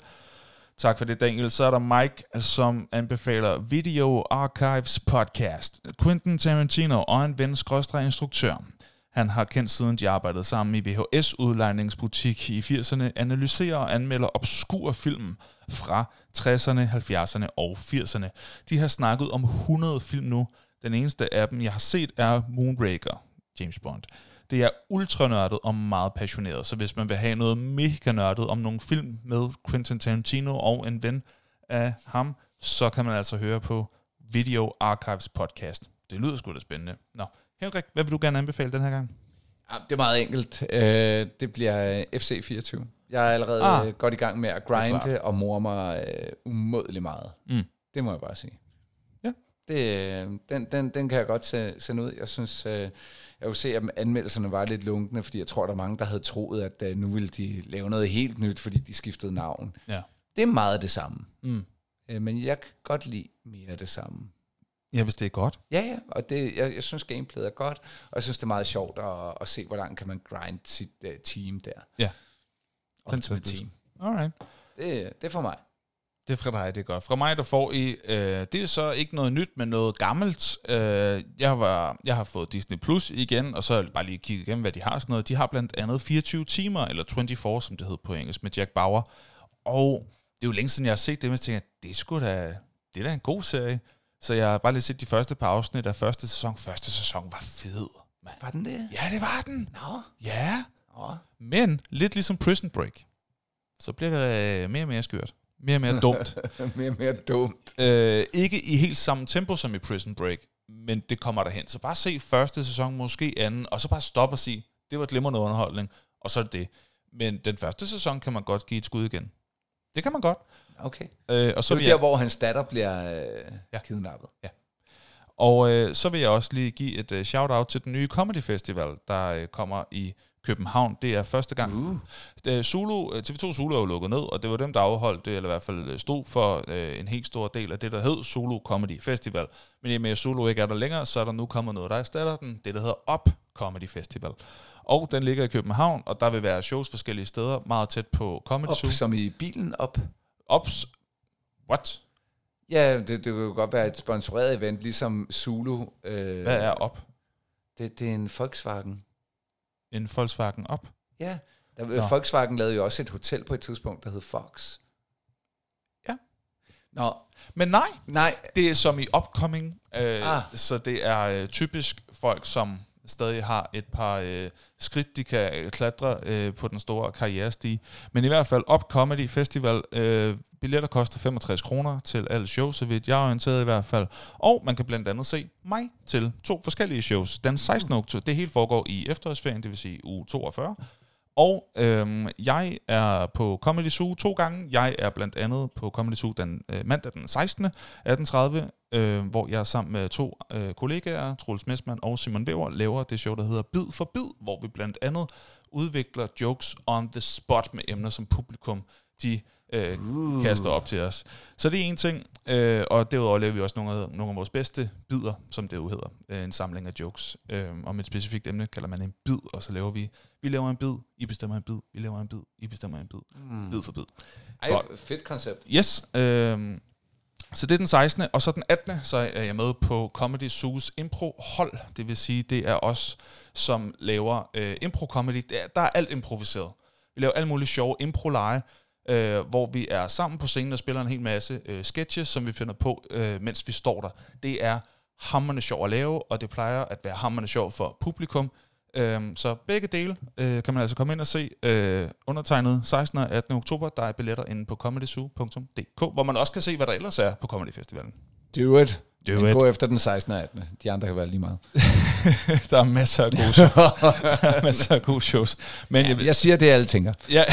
Tak for det, Daniel. Så er der Mike, som anbefaler Video Archives Podcast. Quentin Tarantino og en ven instruktør. Han har kendt siden de arbejdede sammen i VHS udlejningsbutik i 80'erne, analyserer og anmelder obskur film fra 60'erne, 70'erne og 80'erne. De har snakket om 100 film nu. Den eneste af dem, jeg har set, er Moonraker, James Bond. Det er ultranørdet og meget passioneret, så hvis man vil have noget mega nørdet om nogle film med Quentin Tarantino og en ven af ham, så kan man altså høre på Video Archives podcast. Det lyder sgu da spændende. Nå, Henrik, hvad vil du gerne anbefale den her gang? Ja, det er meget enkelt. Øh, det bliver øh, FC 24. Jeg er allerede Ah. ah, godt i gang med at grinde og mor mig øh, umådelig meget. Mm. Det må jeg bare sige. Ja. Det, øh, den, den, den kan jeg godt se- sende ud. Jeg synes, øh, jeg kunne se, at anmeldelserne var lidt lunkne, fordi jeg tror, der er mange, der havde troet, at øh, nu ville de lave noget helt nyt, fordi de skiftede navn. Ja. Det er meget det samme. Mm. Øh, men jeg kan godt lide mere det samme. Ja, hvis det er godt. Ja, ja, og det, jeg, jeg synes, gameplayet er godt, og jeg synes, det er meget sjovt at, at se, hvor langt kan man grind sit uh, team der. Ja. Ultimate team. Alright. Det, det er for mig. Det er fra dig, det er godt. Fra mig, der får I, øh, det er så ikke noget nyt, men noget gammelt. Øh, jeg, var, jeg har fået Disney Plus igen, og så har jeg bare lige kigget igennem, hvad de har. Sådan noget. De har blandt andet 24 timer, eller 24, som det hed på engelsk, med Jack Bauer. Og det er jo længe siden, jeg har set det, men jeg tænker, det er sgu da, det er da en god serie. Så jeg har bare lige set de første par afsnit af første sæson. Første sæson var fed. mand. Var den det? Ja, det var den. Nå. Ja, Nå. men lidt ligesom Prison Break. Så bliver det øh, mere og mere skørt. Mere og mere dumt. mere mere dumt. Øh, ikke i helt samme tempo som i Prison Break, men det kommer derhen. Så bare se første sæson, måske anden, og så bare stoppe og sige, det var glimrende underholdning, og så er det det. Men den første sæson kan man godt give et skud igen. Det kan man godt. Okay. Øh, og, så det er der, jeg, hvor hans datter bliver øh, Ja. ja. kidnappet. og øh, så vil jeg også lige give et øh, shout-out til den nye Comedy Festival, der øh, kommer i København. Det er første gang. Uh. Øh, Zulu, øh, TV2 Zulu er jo lukket ned, og det var dem, der afholdt det, eller i hvert fald øh, stod for øh, en helt stor del af det, der hed Zulu Comedy Festival. Men i med Zulu ikke er der længere, så er der nu kommet noget, der erstatter den. Det, der hedder Up Comedy Festival. Og den ligger i København, og der vil være shows forskellige steder, meget tæt på Comedy Op, Zoo. som i bilen op. Ops. What? Ja, det, det kunne jo godt være et sponsoreret event, ligesom Zulu. Øh, Hvad er op? Det, det er en Volkswagen. En Volkswagen op? Ja. Der, Nå. Volkswagen lavede jo også et hotel på et tidspunkt, der hed Fox. Ja. Nå, Men nej, nej. det er som i upcoming, øh, Ah. så det er øh, typisk folk, som stadig har et par øh, skridt, de kan øh, klatre øh, på den store karrierestige. Men i hvert fald Up Comedy Festival, øh, billetter koster 65 kroner til alle shows, så vidt jeg er orienteret i hvert fald. Og man kan blandt andet se mig til to forskellige shows. Den 16. oktober, det hele foregår i efterårsferien, det vil sige uge 42. Og øhm, jeg er på Comedy Zoo to gange. Jeg er blandt andet på Comedy Zoo den øh, mandag den 16. 18.30, øh, hvor jeg sammen med to øh, kollegaer, Troels Messmann og Simon Weber, laver det show, der hedder Bid for Bid, hvor vi blandt andet udvikler jokes on the spot med emner, som publikum de øh, Uh. kaster op til os. Så det er en ting, øh, og derudover laver vi også nogle af, nogle af vores bedste bidder, som det jo hedder, øh, en samling af jokes. Øh, om et specifikt emne kalder man en bid, og så laver vi, vi laver en bid, I bestemmer en bid, vi laver en bid, I bestemmer en bid, Mm. bid for bid. Ej, Godt. fedt koncept. Yes, øh, så det er den 16. Og så den 18. så er jeg med på Comedy Zoos impro-hold. Det vil sige, det er os, som laver øh, impro-comedy. Er- Der er alt improviseret. Vi laver alle mulige sjove impro-lege, øh, hvor vi er sammen på scenen og spiller en hel masse øh, sketches, som vi finder på, øh, mens vi står der. Det er hammerne sjov at lave, og det plejer at være hammerne sjov for publikum. Øhm, så begge dele øh, kan man altså komme ind og se øh, undertegnet 16. og 18. oktober. Der er billetter inde på comedyzoo.dk, hvor man også kan se, hvad der ellers er på Comedy Festivalen. Do it. Do Men it. Gå efter den 16. og 18. De andre kan være lige meget. der er masser af gode shows. der er masser af gode shows. Men jeg, Jeg siger det, alle tænker. Ja,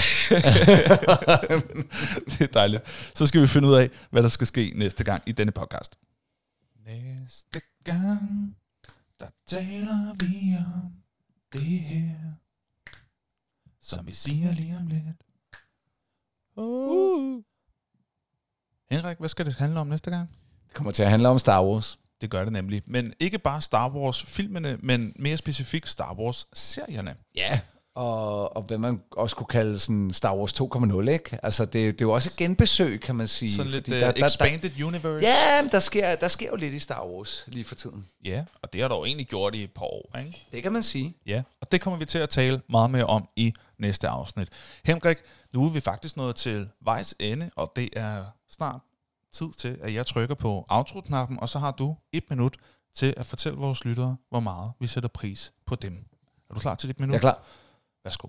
det er dejligt. Så skal vi finde ud af, hvad der skal ske næste gang i denne podcast. Næste gang, der taler vi om det her, som vi siger lige om lidt. Uh. Henrik, hvad skal det handle om næste gang? Kommer til at handle om Star Wars. Det gør det nemlig. Men ikke bare Star Wars-filmene, men mere specifikt Star Wars-serierne. Ja. Og, og hvad man også kunne kalde sådan Star Wars 2.0, ikke? Altså, det, det er jo også et genbesøg, kan man sige. Sådan lidt uh, der, der, expanded universe. Ja, men der sker, der sker jo lidt i Star Wars lige for tiden. Ja, og det har der jo egentlig gjort i et par år, ikke? Det kan man sige. Ja, og det kommer vi til at tale meget mere om i næste afsnit. Henrik, nu er vi faktisk nået til vejs ende, og det er snart tid til, at jeg trykker på outro-knappen, og så har du et minut til at fortælle vores lyttere, hvor meget vi sætter pris på dem. Er du klar til et minut? Jeg er klar. Værsgo.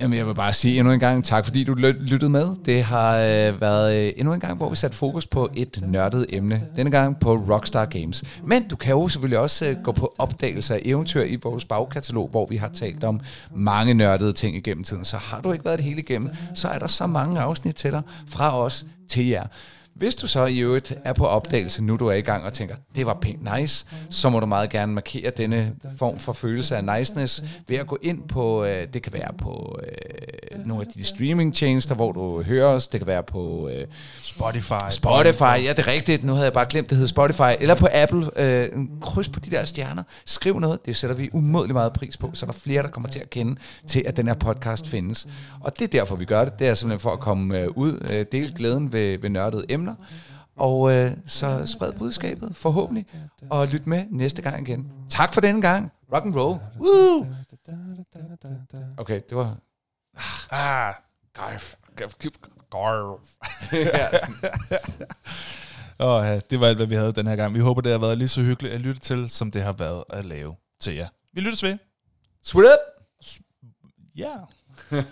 Jamen, jeg vil bare sige endnu en gang tak, fordi du lyttede med. Det har øh, været øh, endnu en gang, hvor vi satte fokus på et nørdet emne. Denne gang på Rockstar Games. Men du kan jo selvfølgelig også øh, gå på opdagelser af eventyr i vores bagkatalog, hvor vi har talt om mange nørdede ting igennem tiden. Så har du ikke været det hele igennem, så er der så mange afsnit til dig fra os til jer. Hvis du så i øvrigt er på opdagelse, nu du er i gang og tænker, det var pænt nice, så må du meget gerne markere denne form for følelse af niceness ved at gå ind på, øh, det kan være på øh, nogle af de streamingtjenester, hvor du hører os, det kan være på øh, Spotify. Spotify, ja det er rigtigt, nu havde jeg bare glemt, det hedder Spotify, eller på Apple, øh, kryds på de der stjerner, skriv noget, det sætter vi umådelig meget pris på, så der er flere, der kommer til at kende til, at den her podcast findes. Og det er derfor, vi gør det, det er simpelthen for at komme øh, ud, øh, dele glæden ved, ved nørdede emner, og øh, så spred budskabet, forhåbentlig, og lyt med næste gang igen. Tak for denne gang. Rock and roll. Woo! Okay, det var... Ah, garf. Garf. Og ja, det var alt, hvad vi havde den her gang. Vi håber, det har været lige så hyggeligt at lytte til, som det har været at lave til jer. Vi lyttes ved. Sweet up! Ja.